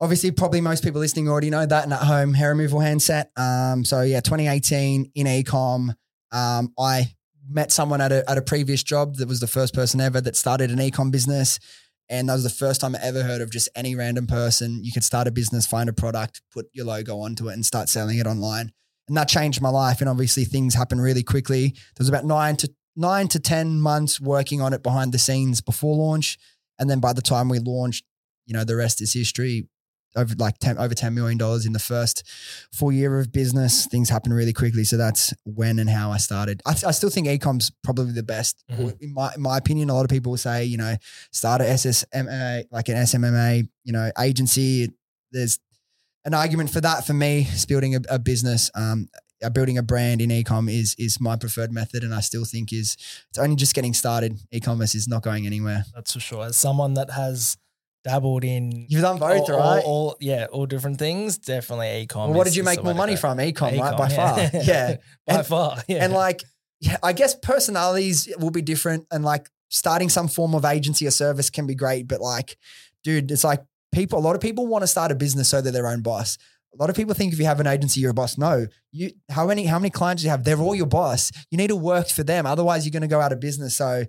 Obviously, probably most people listening already know that and at home hair removal handset. Um, so yeah, 2018 in Ecom, um, I met someone at a, at a previous job that was the first person ever that started an Ecom business. And that was the first time I ever heard of just any random person. You could start a business, find a product, put your logo onto it and start selling it online. And that changed my life. And obviously things happen really quickly. There was about nine to nine to 10 months working on it behind the scenes before launch. And then by the time we launched, you know, the rest is history. Over like 10, over $10 million in the first full year of business. Things happen really quickly. So that's when and how I started. I, I still think ecom's probably the best. Mhm. In my, in my opinion, a lot of people will say, you know, start a SSMA, like an SMMA, you know, agency. There's an argument for that for me. Is building a, a business, um, uh, building a brand in ecom is is my preferred method, and I still think is it's only just getting started. E-commerce is not going anywhere. That's for sure. As someone that has dabbled in You've done both, all, right? All, all- yeah, all different things. Definitely ecom. well, what did you make more money from? Ecom, right? By far, yeah. by And- far. Yeah. And like, yeah, I guess personalities will be different, and like starting some form of agency or service can be great, but like, dude, it's like people. A lot of people want to start a business so they're their own boss. A lot of people think if you have an agency, you're a boss. No, you. How many how many clients do you have? They're all your boss. You need to work for them, otherwise you're going to go out of business. So,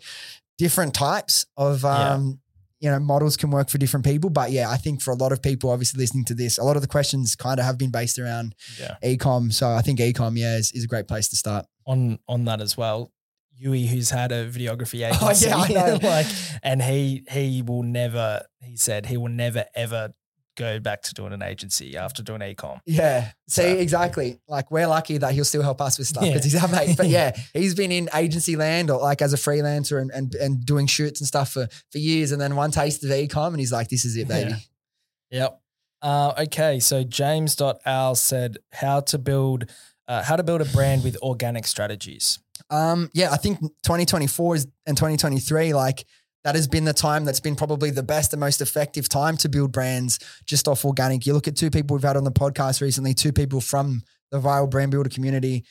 different types of Yeah. um, you know models can work for different people. But yeah, I think for a lot of people, obviously listening to this, a lot of the questions kind of have been based around yeah. ecom. So I think ecom, yeah, is, is a great place to start. on on that as well. Yui, who's had a videography Oh, agency, yeah, I know. like, and he he will never. He said he will never ever go back to doing an agency after doing ecom. Yeah. See, So- exactly. Like we're lucky that he'll still help us with stuff Yeah. because he's our mate. But yeah, he's been in agency land or like as a freelancer and, and, and doing shoots and stuff for, for years. And then one taste of ecom and he's like, this is it, baby. Yeah. Yep. Uh, okay, so James.al said how to build uh, how to build a brand with organic strategies. Um, yeah, I think 2024 is and 2023, like that has been the time that's been probably the best and most effective time to build brands just off organic. You look at two people we've had on the podcast recently, two people from the viral brand builder community,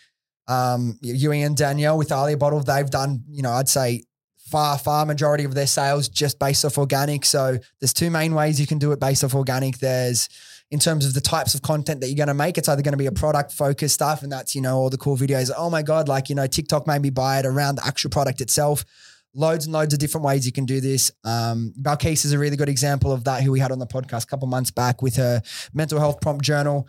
um, Ewing and Danielle with Alia Bottle. They've done, you know, I'd say far, far majority of their sales just based off organic. So there's two main ways you can do it based off organic. There's in terms of the types of content that you're going to make, it's either going to be a product focused stuff, and that's, you know, all the cool videos. Oh my God, like, you know, TikTok made me buy it around the actual product itself. Loads and loads of different ways you can do this. Um, Balkis is a really good example of that, who we had on the podcast a couple months back with her mental health prompt journal.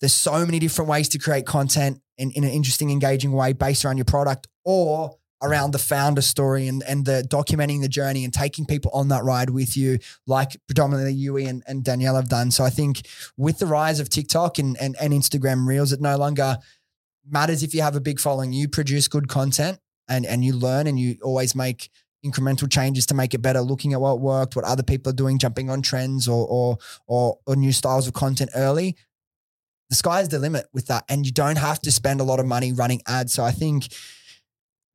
There's so many different ways to create content in, in an interesting, engaging way based around your product or around the founder story and, and the documenting the journey and taking people on that ride with you, like predominantly Yui and, and Danielle have done. So I think with the rise of TikTok and, and, and Instagram Reels, it no longer matters if you have a big following. You produce good content and, and you learn and you always make incremental changes to make it better, looking at what worked, what other people are doing, jumping on trends or or or, or new styles of content early. The sky's the limit with that. And you don't have to spend a lot of money running ads. So I think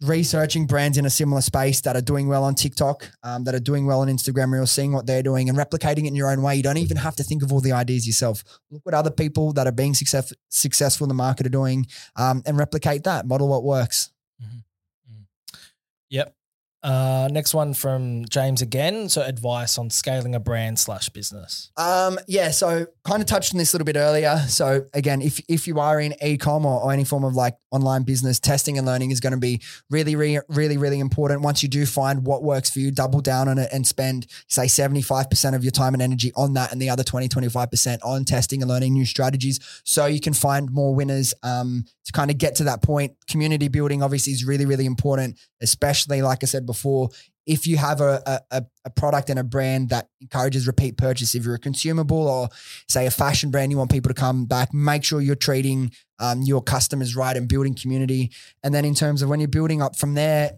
researching brands in a similar space that are doing well on TikTok, um, that are doing well on Instagram Reels, seeing what they're doing and replicating it in your own way. You don't even have to think of all the ideas yourself. Look what other people that are being success, successful in the market are doing um, and replicate that, model what works. Yep. Uh, next one from James again. So advice on scaling a brand slash business. Um, yeah, so kind of touched on this a little bit earlier. So again, if if you are in e-com or, or any form of like online business, testing and learning is going to be really, really, really, really important. Once you do find what works for you, double down on it and spend say 75% of your time and energy on that and the other 20, 25% on testing and learning new strategies so you can find more winners um, to kind of get to that point. Community building obviously is really, really important, especially like I said before, if you have a, a, a product and a brand that encourages repeat purchase, if you're a consumable or say a fashion brand, you want people to come back, make sure you're treating um, your customers right and building community. And then in terms of when you're building up from there,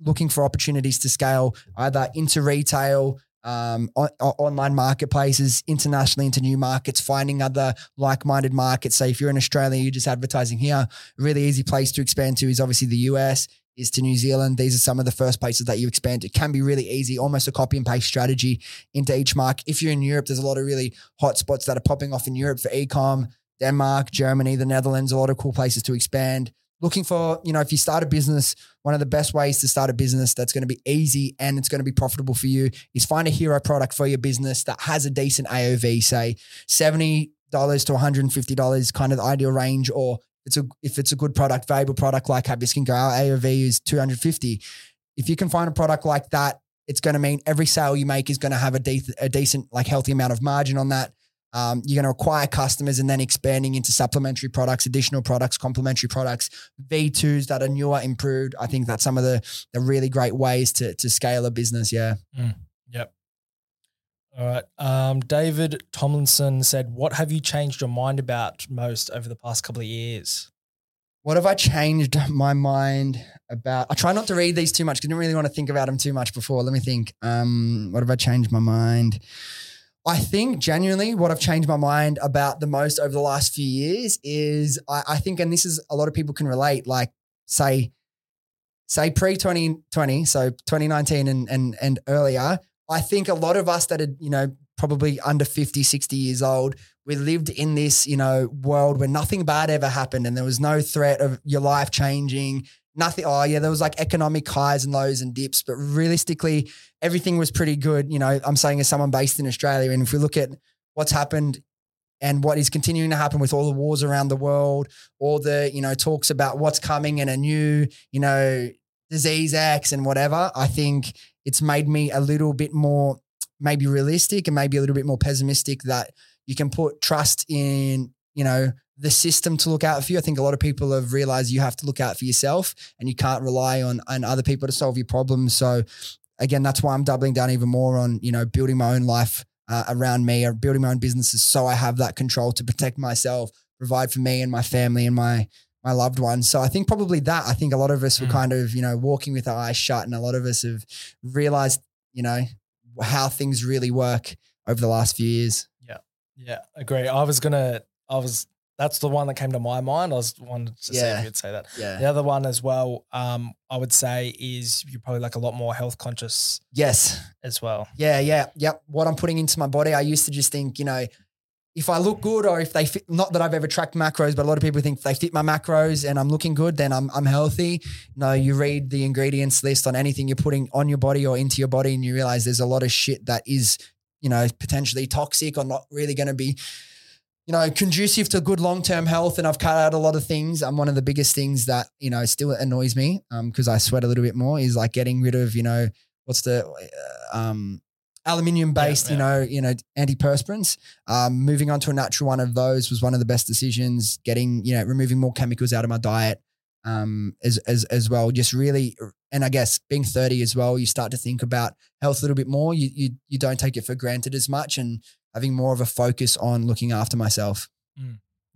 looking for opportunities to scale either into retail, um, on, on- online marketplaces, internationally into new markets, finding other like-minded markets. Say if you're in Australia, you're just advertising here. Really easy place to expand to is obviously the US is to New Zealand. These are some of the first places that you expand. It can be really easy, almost a copy and paste strategy into each market. If you're in Europe, there's a lot of really hot spots that are popping off in Europe for ecom, Denmark, Germany, the Netherlands, a lot of cool places to expand. Looking for, you know, if you start a business, one of the best ways to start a business that's going to be easy and it's going to be profitable for you is find a hero product for your business that has a decent AOV, say $70 to $150 kind of the ideal range, or it's a if it's a good product, valuable product like Skin Co, our AOV is 250. If you can find a product like that, it's going to mean every sale you make is going to have a, de- a decent, like healthy amount of margin on that. Um, you're going to acquire customers and then expanding into supplementary products, additional products, complementary products, V2s that are newer, improved. I think that's some of the, the really great ways to, to scale a business. Yeah. Yep. All right. Um, David Tomlinson said, "What have you changed your mind about most over the past couple of years?" What have I changed my mind about? I try not to read these too much because I didn't really want to think about them too much before. Let me think. Um, what have I changed my mind? I think genuinely what I've changed my mind about the most over the last few years is I, I think, and this is a lot of people can relate, like say, say pre 2020, so 2019 and, and, and earlier, I think a lot of us that are, you know, probably under 50, 60 years old, we lived in this, you know, world where nothing bad ever happened and there was no threat of your life changing. Nothing. Oh, yeah, there was like economic highs and lows and dips, but realistically, everything was pretty good. You know, I'm saying as someone based in Australia, and if we look at what's happened and what is continuing to happen with all the wars around the world, all the, you know, talks about what's coming and a new, you know, disease X and whatever, I think it's made me a little bit more maybe realistic and maybe a little bit more pessimistic that you can put trust in, you know, the system to look out for you. I think a lot of people have realized you have to look out for yourself and you can't rely on, on other people to solve your problems. So again, that's why I'm doubling down even more on, you know, building my own life uh, around me or building my own businesses so I have that control to protect myself, provide for me and my family and my my loved ones. So I think probably that. I think a lot of us were Mm. kind of, you know, walking with our eyes shut and a lot of us have realized, you know, how things really work over the last few years. Yeah, yeah, agree. I was gonna. I was. That's the one that came to my mind. I was wanted to see if you'd say that. Yeah. The other one as well. Um, I would say is you're probably like a lot more health conscious Yes. as well. Yeah, yeah, yep. What I'm putting into my body, I used to just think, you know, if I look good or if they fit, not that I've ever tracked macros, but a lot of people think they fit my macros and I'm looking good, then I'm, I'm healthy. No, you read the ingredients list on anything you're putting on your body or into your body and you realize there's a lot of shit that is, you know, potentially toxic or not really going to be, you know, conducive to good long-term health. And I've cut out a lot of things. I'm one of the biggest things that, you know, still annoys me because I sweat a little bit more is like getting rid of, you know, what's the, uh, um, aluminium based, Yeah, you know, you know, antiperspirants. Um, moving on to a natural one of those was one of the best decisions. Getting, you know, removing more chemicals out of my diet, um, as as as well. Just really, and I guess being thirty as well, you start to think about health a little bit more. You you you don't take it for granted as much, and having more of a focus on looking after myself.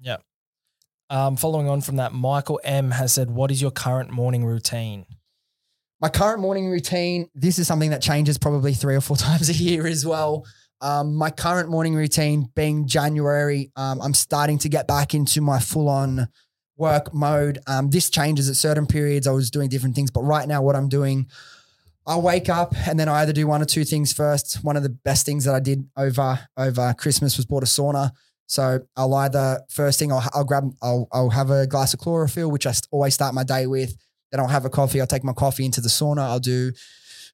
Yeah. Um, following on from that, Michael M has said, "What is your current morning routine?" My current morning routine, this is something that changes probably three or four times a year as well. Um, my current morning routine being January, um, I'm starting to get back into my full on work mode. Um, this changes at certain periods. I was doing different things, but right now, what I'm doing, I wake up and then I either do one or two things first. One of the best things that I did over over Christmas was bought a sauna. So I'll either first thing I'll, I'll grab I'll, I'll have a glass of chlorophyll, which I always start my day with. Then I'll have a coffee. I'll take my coffee into the sauna. I'll do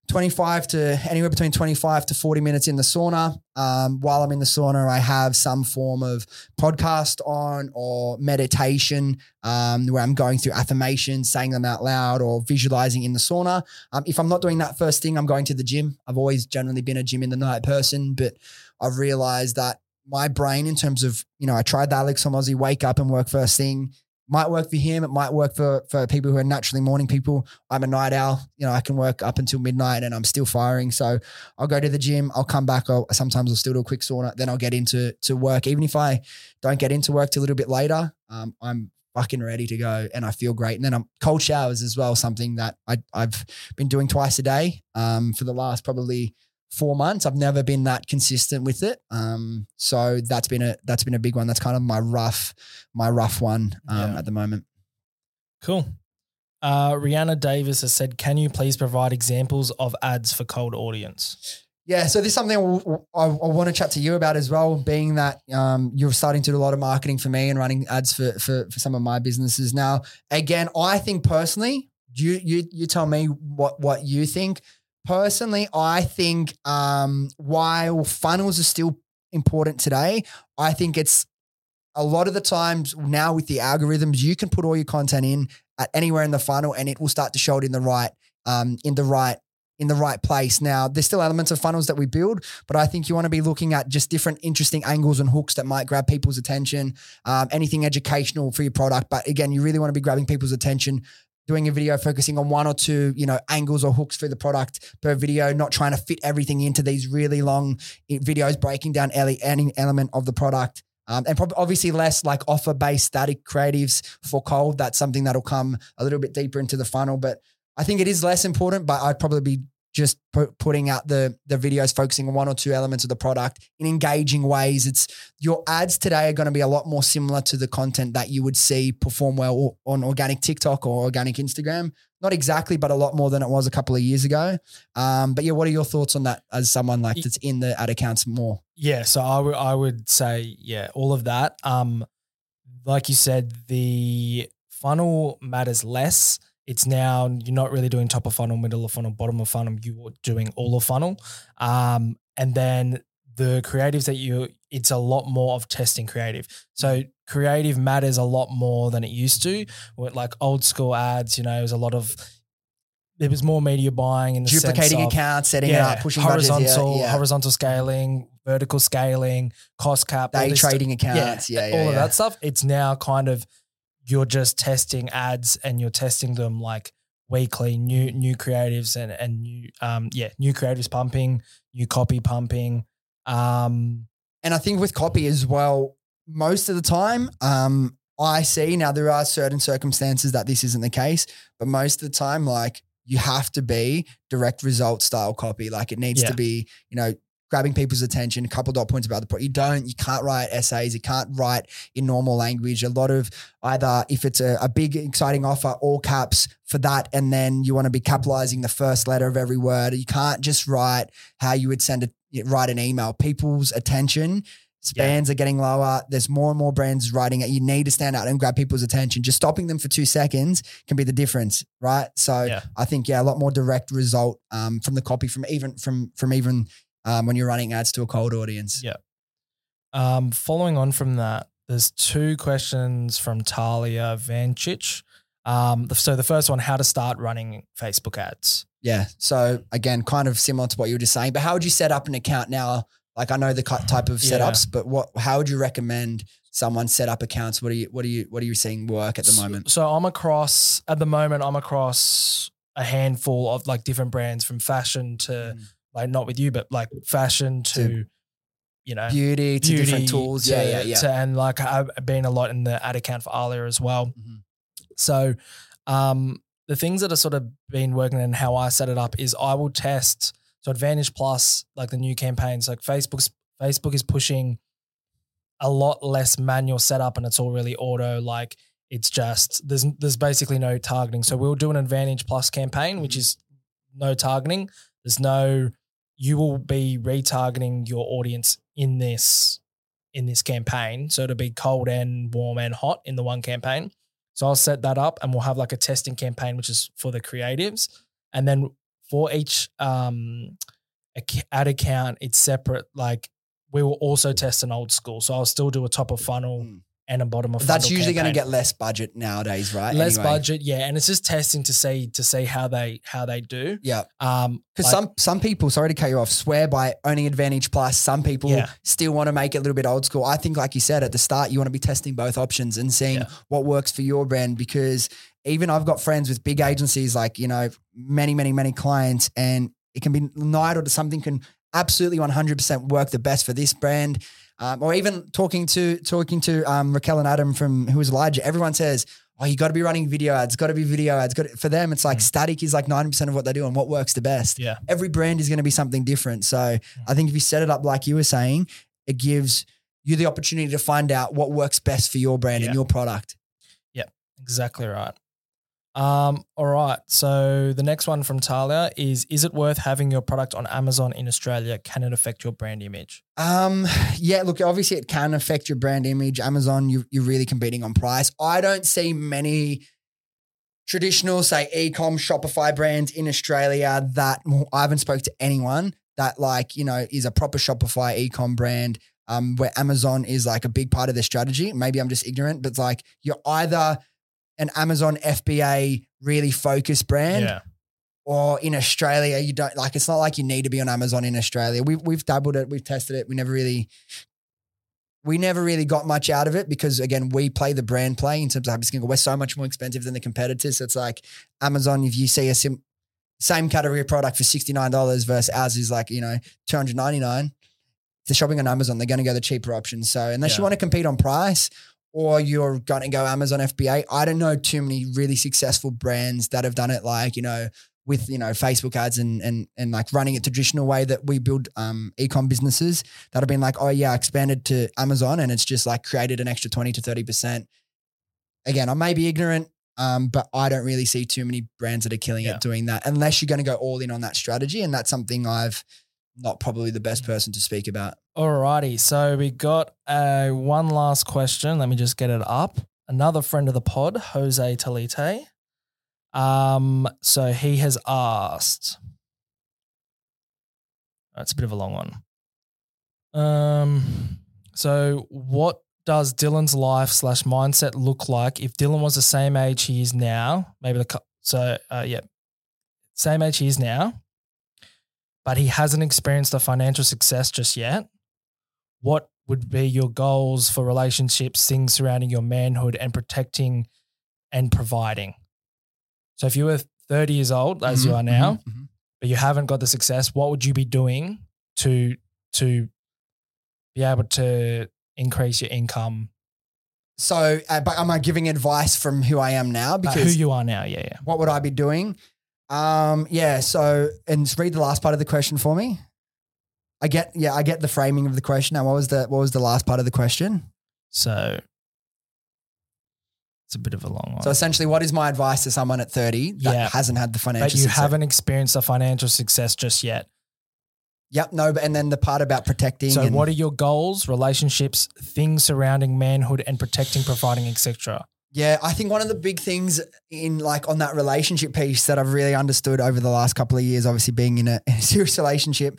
25 to anywhere between 25 to 40 minutes in the sauna. Um, while I'm in the sauna, I have some form of podcast on or meditation um, where I'm going through affirmations, saying them out loud or visualizing in the sauna. Um, if I'm not doing that first thing, I'm going to the gym. I've always generally been a gym in the night person, but I've realized that my brain, in terms of, you know, I tried the Alex Hormozi wake up and work first thing might work for him. It might work for for people who are naturally morning people. I'm a night owl. You know, I can work up until midnight and I'm still firing. So I'll go to the gym. I'll come back. I'll, sometimes I'll still do a quick sauna. Then I'll get into to work. Even if I don't get into work till a little bit later, um, I'm fucking ready to go and I feel great. And then I'm cold showers as well. Something that I I've been doing twice a day um, for the last probably four months. I've never been that consistent with it. Um, so that's been a that's been a big one. That's kind of my rough my rough one um, Yeah. at the moment. Cool. Uh, Rihanna Davis has said, "Can you please provide examples of ads for cold audience?" Yeah, so this is something I, I, I want to chat to you about as well. Being that um, you're starting to do a lot of marketing for me and running ads for for, for some of my businesses now. Again, I think personally, you you you tell me what what you think. Personally, I think um, while funnels are still important today, I think it's a lot of the times now with the algorithms, you can put all your content in at anywhere in the funnel, and it will start to show it in the right um, in the right in the right place. Now, there's still elements of funnels that we build, but I think you want to be looking at just different interesting angles and hooks that might grab people's attention, um, anything educational for your product. But again, you really want to be grabbing people's attention. Doing a video focusing on one or two, you know, angles or hooks for the product per video, not trying to fit everything into these really long videos, breaking down any element of the product. Um, and probably obviously less like offer based static creatives for cold. That's something that'll come a little bit deeper into the funnel. But I think it is less important, but I'd probably be just pu- putting out the the videos focusing on one or two elements of the product in engaging ways. It's your ads today are going to be a lot more similar to the content that you would see perform well on organic TikTok or organic Instagram. Not exactly, but a lot more than it was a couple of years ago. Um, but yeah, what are your thoughts on that as someone like that's in the ad accounts more? Yeah, so I would I would say yeah, all of that. Um, like you said, the funnel matters less. It's now you're not really doing top of funnel, middle of funnel, bottom of funnel. You're doing all of funnel, um, and then the creatives that you. It's a lot more of testing creative. So creative matters a lot more than it used to. With like old school ads, you know, it was a lot of. There was more media buying and Duplicating of- accounts, setting it up, pushing budgets, yeah, horizontal, yeah. horizontal scaling, vertical scaling, cost cap, day trading accounts, yeah, yeah, all of that stuff. It's now kind of you're just testing ads and you're testing them like weekly, new new creatives and and new um yeah new creatives pumping, new copy pumping, Um, And I think with copy as well, most of the time, um, I see now there are certain circumstances that this isn't the case, but most of the time, like you have to be direct result style copy. Like it needs Yeah. to be, you know, grabbing people's attention, a couple dot points about the product. You don't, you can't write essays, you can't write in normal language. A lot of either if it's a, a big exciting offer, all caps for that, and then you want to be capitalizing the first letter of every word. You can't just write how you would send a write an email. People's attention spans are getting lower. There's more and more brands writing it. You need to stand out and grab people's attention. Just stopping them for two seconds can be the difference, right? So Yeah. I think yeah, a lot more direct result um, from the copy from even from from even um, when you're running ads to a cold audience. Yeah. um, following on from that, there's two questions from Talia Vanchich. Um, so the first one, how to start running Facebook ads. Yeah. So again, kind of similar to what you were just saying, but how would you set up an account now? Like I know the type of Yeah. setups, but what? How would you recommend someone set up accounts? What are you? What are you? What are you seeing work at the So- moment? So I'm across at the moment. I'm across a handful of like different brands from fashion to Mm. Like not with you, but like fashion to, To you know Beauty to beauty different tools. to- yeah, yeah, yeah. to- and like I've been a lot in the ad account for Alia as well. Mhm. So, um, the things that are sort of been working and how I set it up is I will test so Advantage Plus, like the new campaigns, like Facebook's Facebook is pushing a lot less manual setup and it's all really auto. Like it's just there's there's basically no targeting. So we'll do an Advantage Plus campaign, which is no targeting. There's no you will be retargeting your audience in this in this campaign. So it'll be cold and warm and hot in the one campaign. So I'll set that up and we'll have like a testing campaign, which is for the creatives. And then for each um, ad account, it's separate. Like we will also test an old school. So I'll still do a top of funnel Mm. And a bottom of That's usually going to get less budget nowadays, right? less Anyway. budget, yeah. And it's just testing to see to see how they how they do. Yeah. Um, Because like- some some people, sorry to cut you off, swear by owning Advantage Plus. Some people Yeah. still want to make it a little bit old school. I think, like you said at the start, you want to be testing both options and seeing Yeah. what works for your brand. Because even I've got friends with big agencies, like you know, many, many, many clients, and it can be night or something can absolutely one hundred percent work the best for this brand. Um, or even talking to talking to um, Raquel and Adam from who is Elijah, everyone says, "Oh, you got to be running video ads. Got to be video ads." Got for them, it's like Mm. static is like ninety percent of what they do and what works the best yeah. every brand is going to be something different. So I think if you set it up like you were saying, it gives you the opportunity to find out what works best for your brand Yeah. and your product. Yeah, exactly right. Um, all right. So the next one from Talia is Is it worth having your product on Amazon in Australia? Can it affect your brand image? Um, yeah, look, obviously it can affect your brand image. Amazon, you, you're really competing on price. I don't see many traditional, say, e-com Shopify brands in Australia that well, I haven't spoke to anyone that like, you know, is a proper Shopify e-com brand um, where Amazon is like a big part of their strategy. Maybe I'm just ignorant, but it's like you're either an Amazon FBA really focused brand yeah. or in Australia, you don't like. It's not like you need to be on Amazon in Australia. We've we've dabbled it, we've tested it. We never really, we never really got much out of it because again, we play the brand play in terms of Happy Skin Co. We're so much more expensive than the competitors. So it's like Amazon. If you see a sim, same category of product for sixty nine dollars versus ours is like you know two hundred ninety nine. If they're shopping on Amazon, they're going to go the cheaper option. So unless you want to compete on price. Or you're going to go Amazon FBA. I don't know too many really successful brands that have done it like, you know, with you know Facebook ads and and and like running it traditional way that we build um ecom businesses that have been like oh yeah I expanded to Amazon and it's just like created an extra 20 to 30 percent again I may be ignorant um but I don't really see too many brands that are killing Yeah. it doing that unless you're going to go all in on that strategy and that's something I've not probably the best person to speak about Alrighty. So we got uh, one last question. Let me just get it up. Another friend of the pod, Jose Talite. Um, so he has asked. That's a bit of a long one. Um, so what does Dylan's life slash mindset look like if Dylan was the same age he is now? Maybe the so uh, yeah, same age he is now, but he hasn't experienced a financial success just yet. What would be your goals for relationships, things surrounding your manhood, and protecting and providing? So if you were 30 years old, as you Mhm, are now, mhm, mhm. but you haven't got the success, what would you be doing to to be able to increase your income So, uh, but am I giving advice from who I am now? uh, who you are now. Yeah, yeah. what would I be doing? Um, yeah. So, and read the last part of the question for me. I get, yeah, I get the framing of the question. Now, what was the what was the last part of the question? So it's a bit of a long one. So, essentially, what is my advice to someone at thirty that Yeah. hasn't had the financial? but you success? haven't experienced the financial success just yet. Yep. No. But and then the part about protecting. So, what are your goals, relationships, things surrounding manhood and protecting, providing, etc.? Yeah, I think one of the big things in like on that relationship piece that I've really understood over the last couple of years, obviously being in a, in a serious relationship,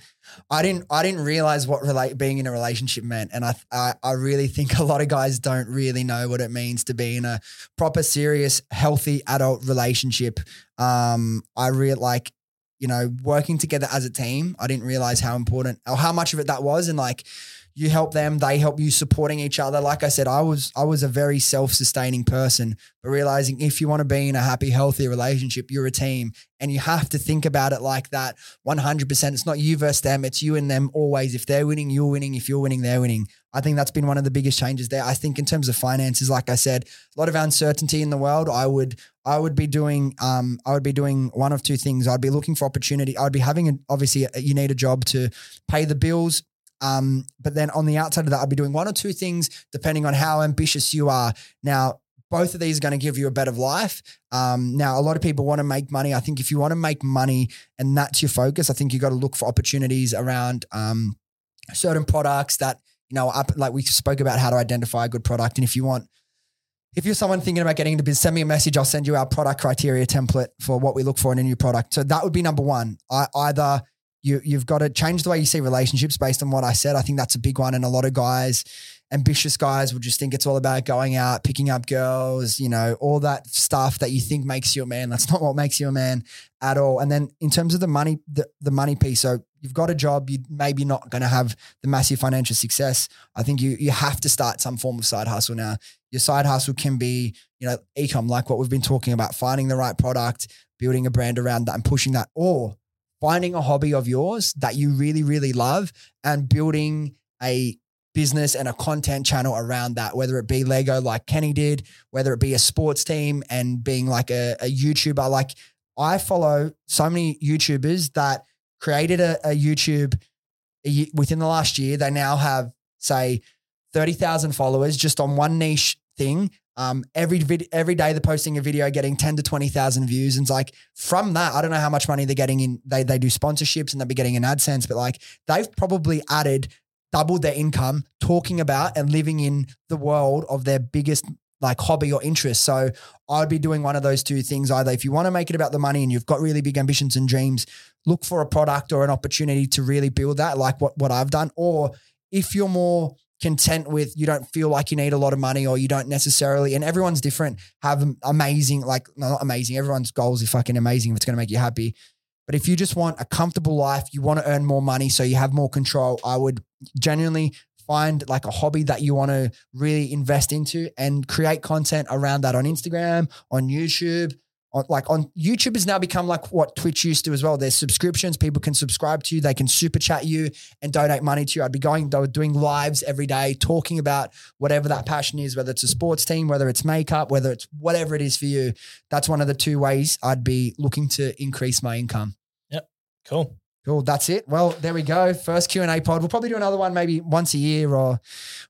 I didn't I didn't realize what relate being in a relationship meant, and I, I I really think a lot of guys don't really know what it means to be in a proper, serious, healthy adult relationship. Um, I really like you know working together as a team. I didn't realize how important or how much of it that was, and like you help them, they help you, supporting each other. Like I said, I was I was a very self-sustaining person, but realizing if you want to be in a happy, healthy relationship, you're a team, and you have to think about it like that. 100%. It's not you versus them. It's you and them always. If they're winning, you're winning. If you're winning, they're winning. I think that's been one of the biggest changes there. I think in terms of finances, like I said, a lot of uncertainty in the world. I would I would be doing um I would be doing one of two things. I'd be looking for opportunity. I'd be having a, obviously a, you need a job to pay the bills. Um, but then on the outside of that, I'll be doing one or two things depending on how ambitious you are. Now, both of these are going to give you a better life. Um, now, a lot of people want to make money. I think if you want to make money and that's your focus, I think you got to look for opportunities around um, certain products that you know, up like we spoke about how to identify a good product. And if you want, if you're someone thinking about getting into business, send me a message. I'll send you our product criteria template for what we look for in a new product. So that would be number one. I either you you've got to change the way you see relationships based on what I said. I think that's a big one. And a lot of guys, ambitious guys, will just think it's all about going out, picking up girls, you know, all that stuff that you think makes you a man. That's not what makes you a man at all. And then in terms of the money, the, the money piece, so you've got a job, you maybe not going to have the massive financial success. I think you you have to start some form of side hustle now. Your side hustle can be, you know, ecom, like what we've been talking about, finding the right product, building a brand around that and pushing that, or finding a hobby of yours that you really, really love and building a business and a content channel around that, whether it be Lego like Kenny did, whether it be a sports team and being like a, a YouTuber. Like I follow so many YouTubers that created a, a YouTube within the last year. They now have, say, 30,000 followers just on one niche thing. Um, every vid- every day they're posting a video, getting 10 to 20,000 views. And it's like from that, I don't know how much money they're getting in. They, they do sponsorships and they'll be getting in AdSense, but like they've probably added doubled their income talking about and living in the world of their biggest like hobby or interest. So I'd be doing one of those two things either. If you want to make it about the money and you've got really big ambitions and dreams, look for a product or an opportunity to really build that, like what, what I've done. Or if you're more content with you don't feel like you need a lot of money or you don't necessarily, and everyone's different, have amazing, like not amazing, everyone's goals are fucking amazing if it's going to make you happy. But if you just want a comfortable life, you want to earn more money so you have more control, I would genuinely find like a hobby that you want to really invest into and create content around that on Instagram, on YouTube. On, like on YouTube has now become like what Twitch used to as well. There's subscriptions. People can subscribe to you. They can super chat you and donate money to you. I'd be going, they were doing lives every day, talking about whatever that passion is, whether it's a sports team, whether it's makeup, whether it's whatever it is for you. That's one of the two ways I'd be looking to increase my income. Yep. Cool. Cool. That's it. Well, there we go. First Q and A pod. We'll probably do another one maybe once a year or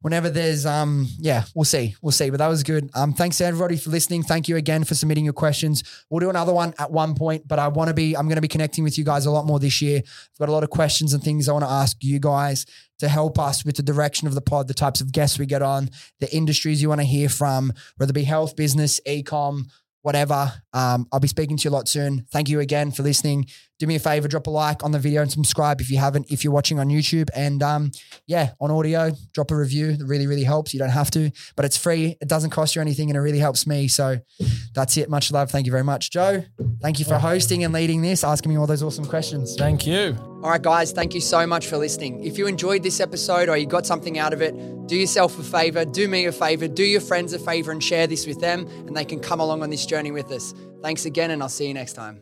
whenever there's um yeah, we'll see. We'll see. But that was good. Um thanks to everybody for listening. Thank you again for submitting your questions. We'll do another one at one point, but I want to be I'm going to be connecting with you guys a lot more this year. I've got a lot of questions and things I want to ask you guys to help us with the direction of the pod, the types of guests we get on, the industries you want to hear from, whether it be health, business, e-com, whatever. Um, I'll be speaking to you a lot soon. Thank you again for listening. Do me a favor, drop a like on the video and subscribe if you haven't, if you're watching on YouTube. And um, yeah, on audio, drop a review. It really, really helps. You don't have to, but it's free. It doesn't cost you anything and it really helps me. So that's it. Much love. Thank you very much. Joe, thank you for hosting and leading this, asking me all those awesome questions. Thank you. All right, guys, thank you so much for listening. If you enjoyed this episode or you got something out of it, do yourself a favor, do me a favor, do your friends a favor, and share this with them, and they can come along on this journey with us. Thanks again, and I'll see you next time.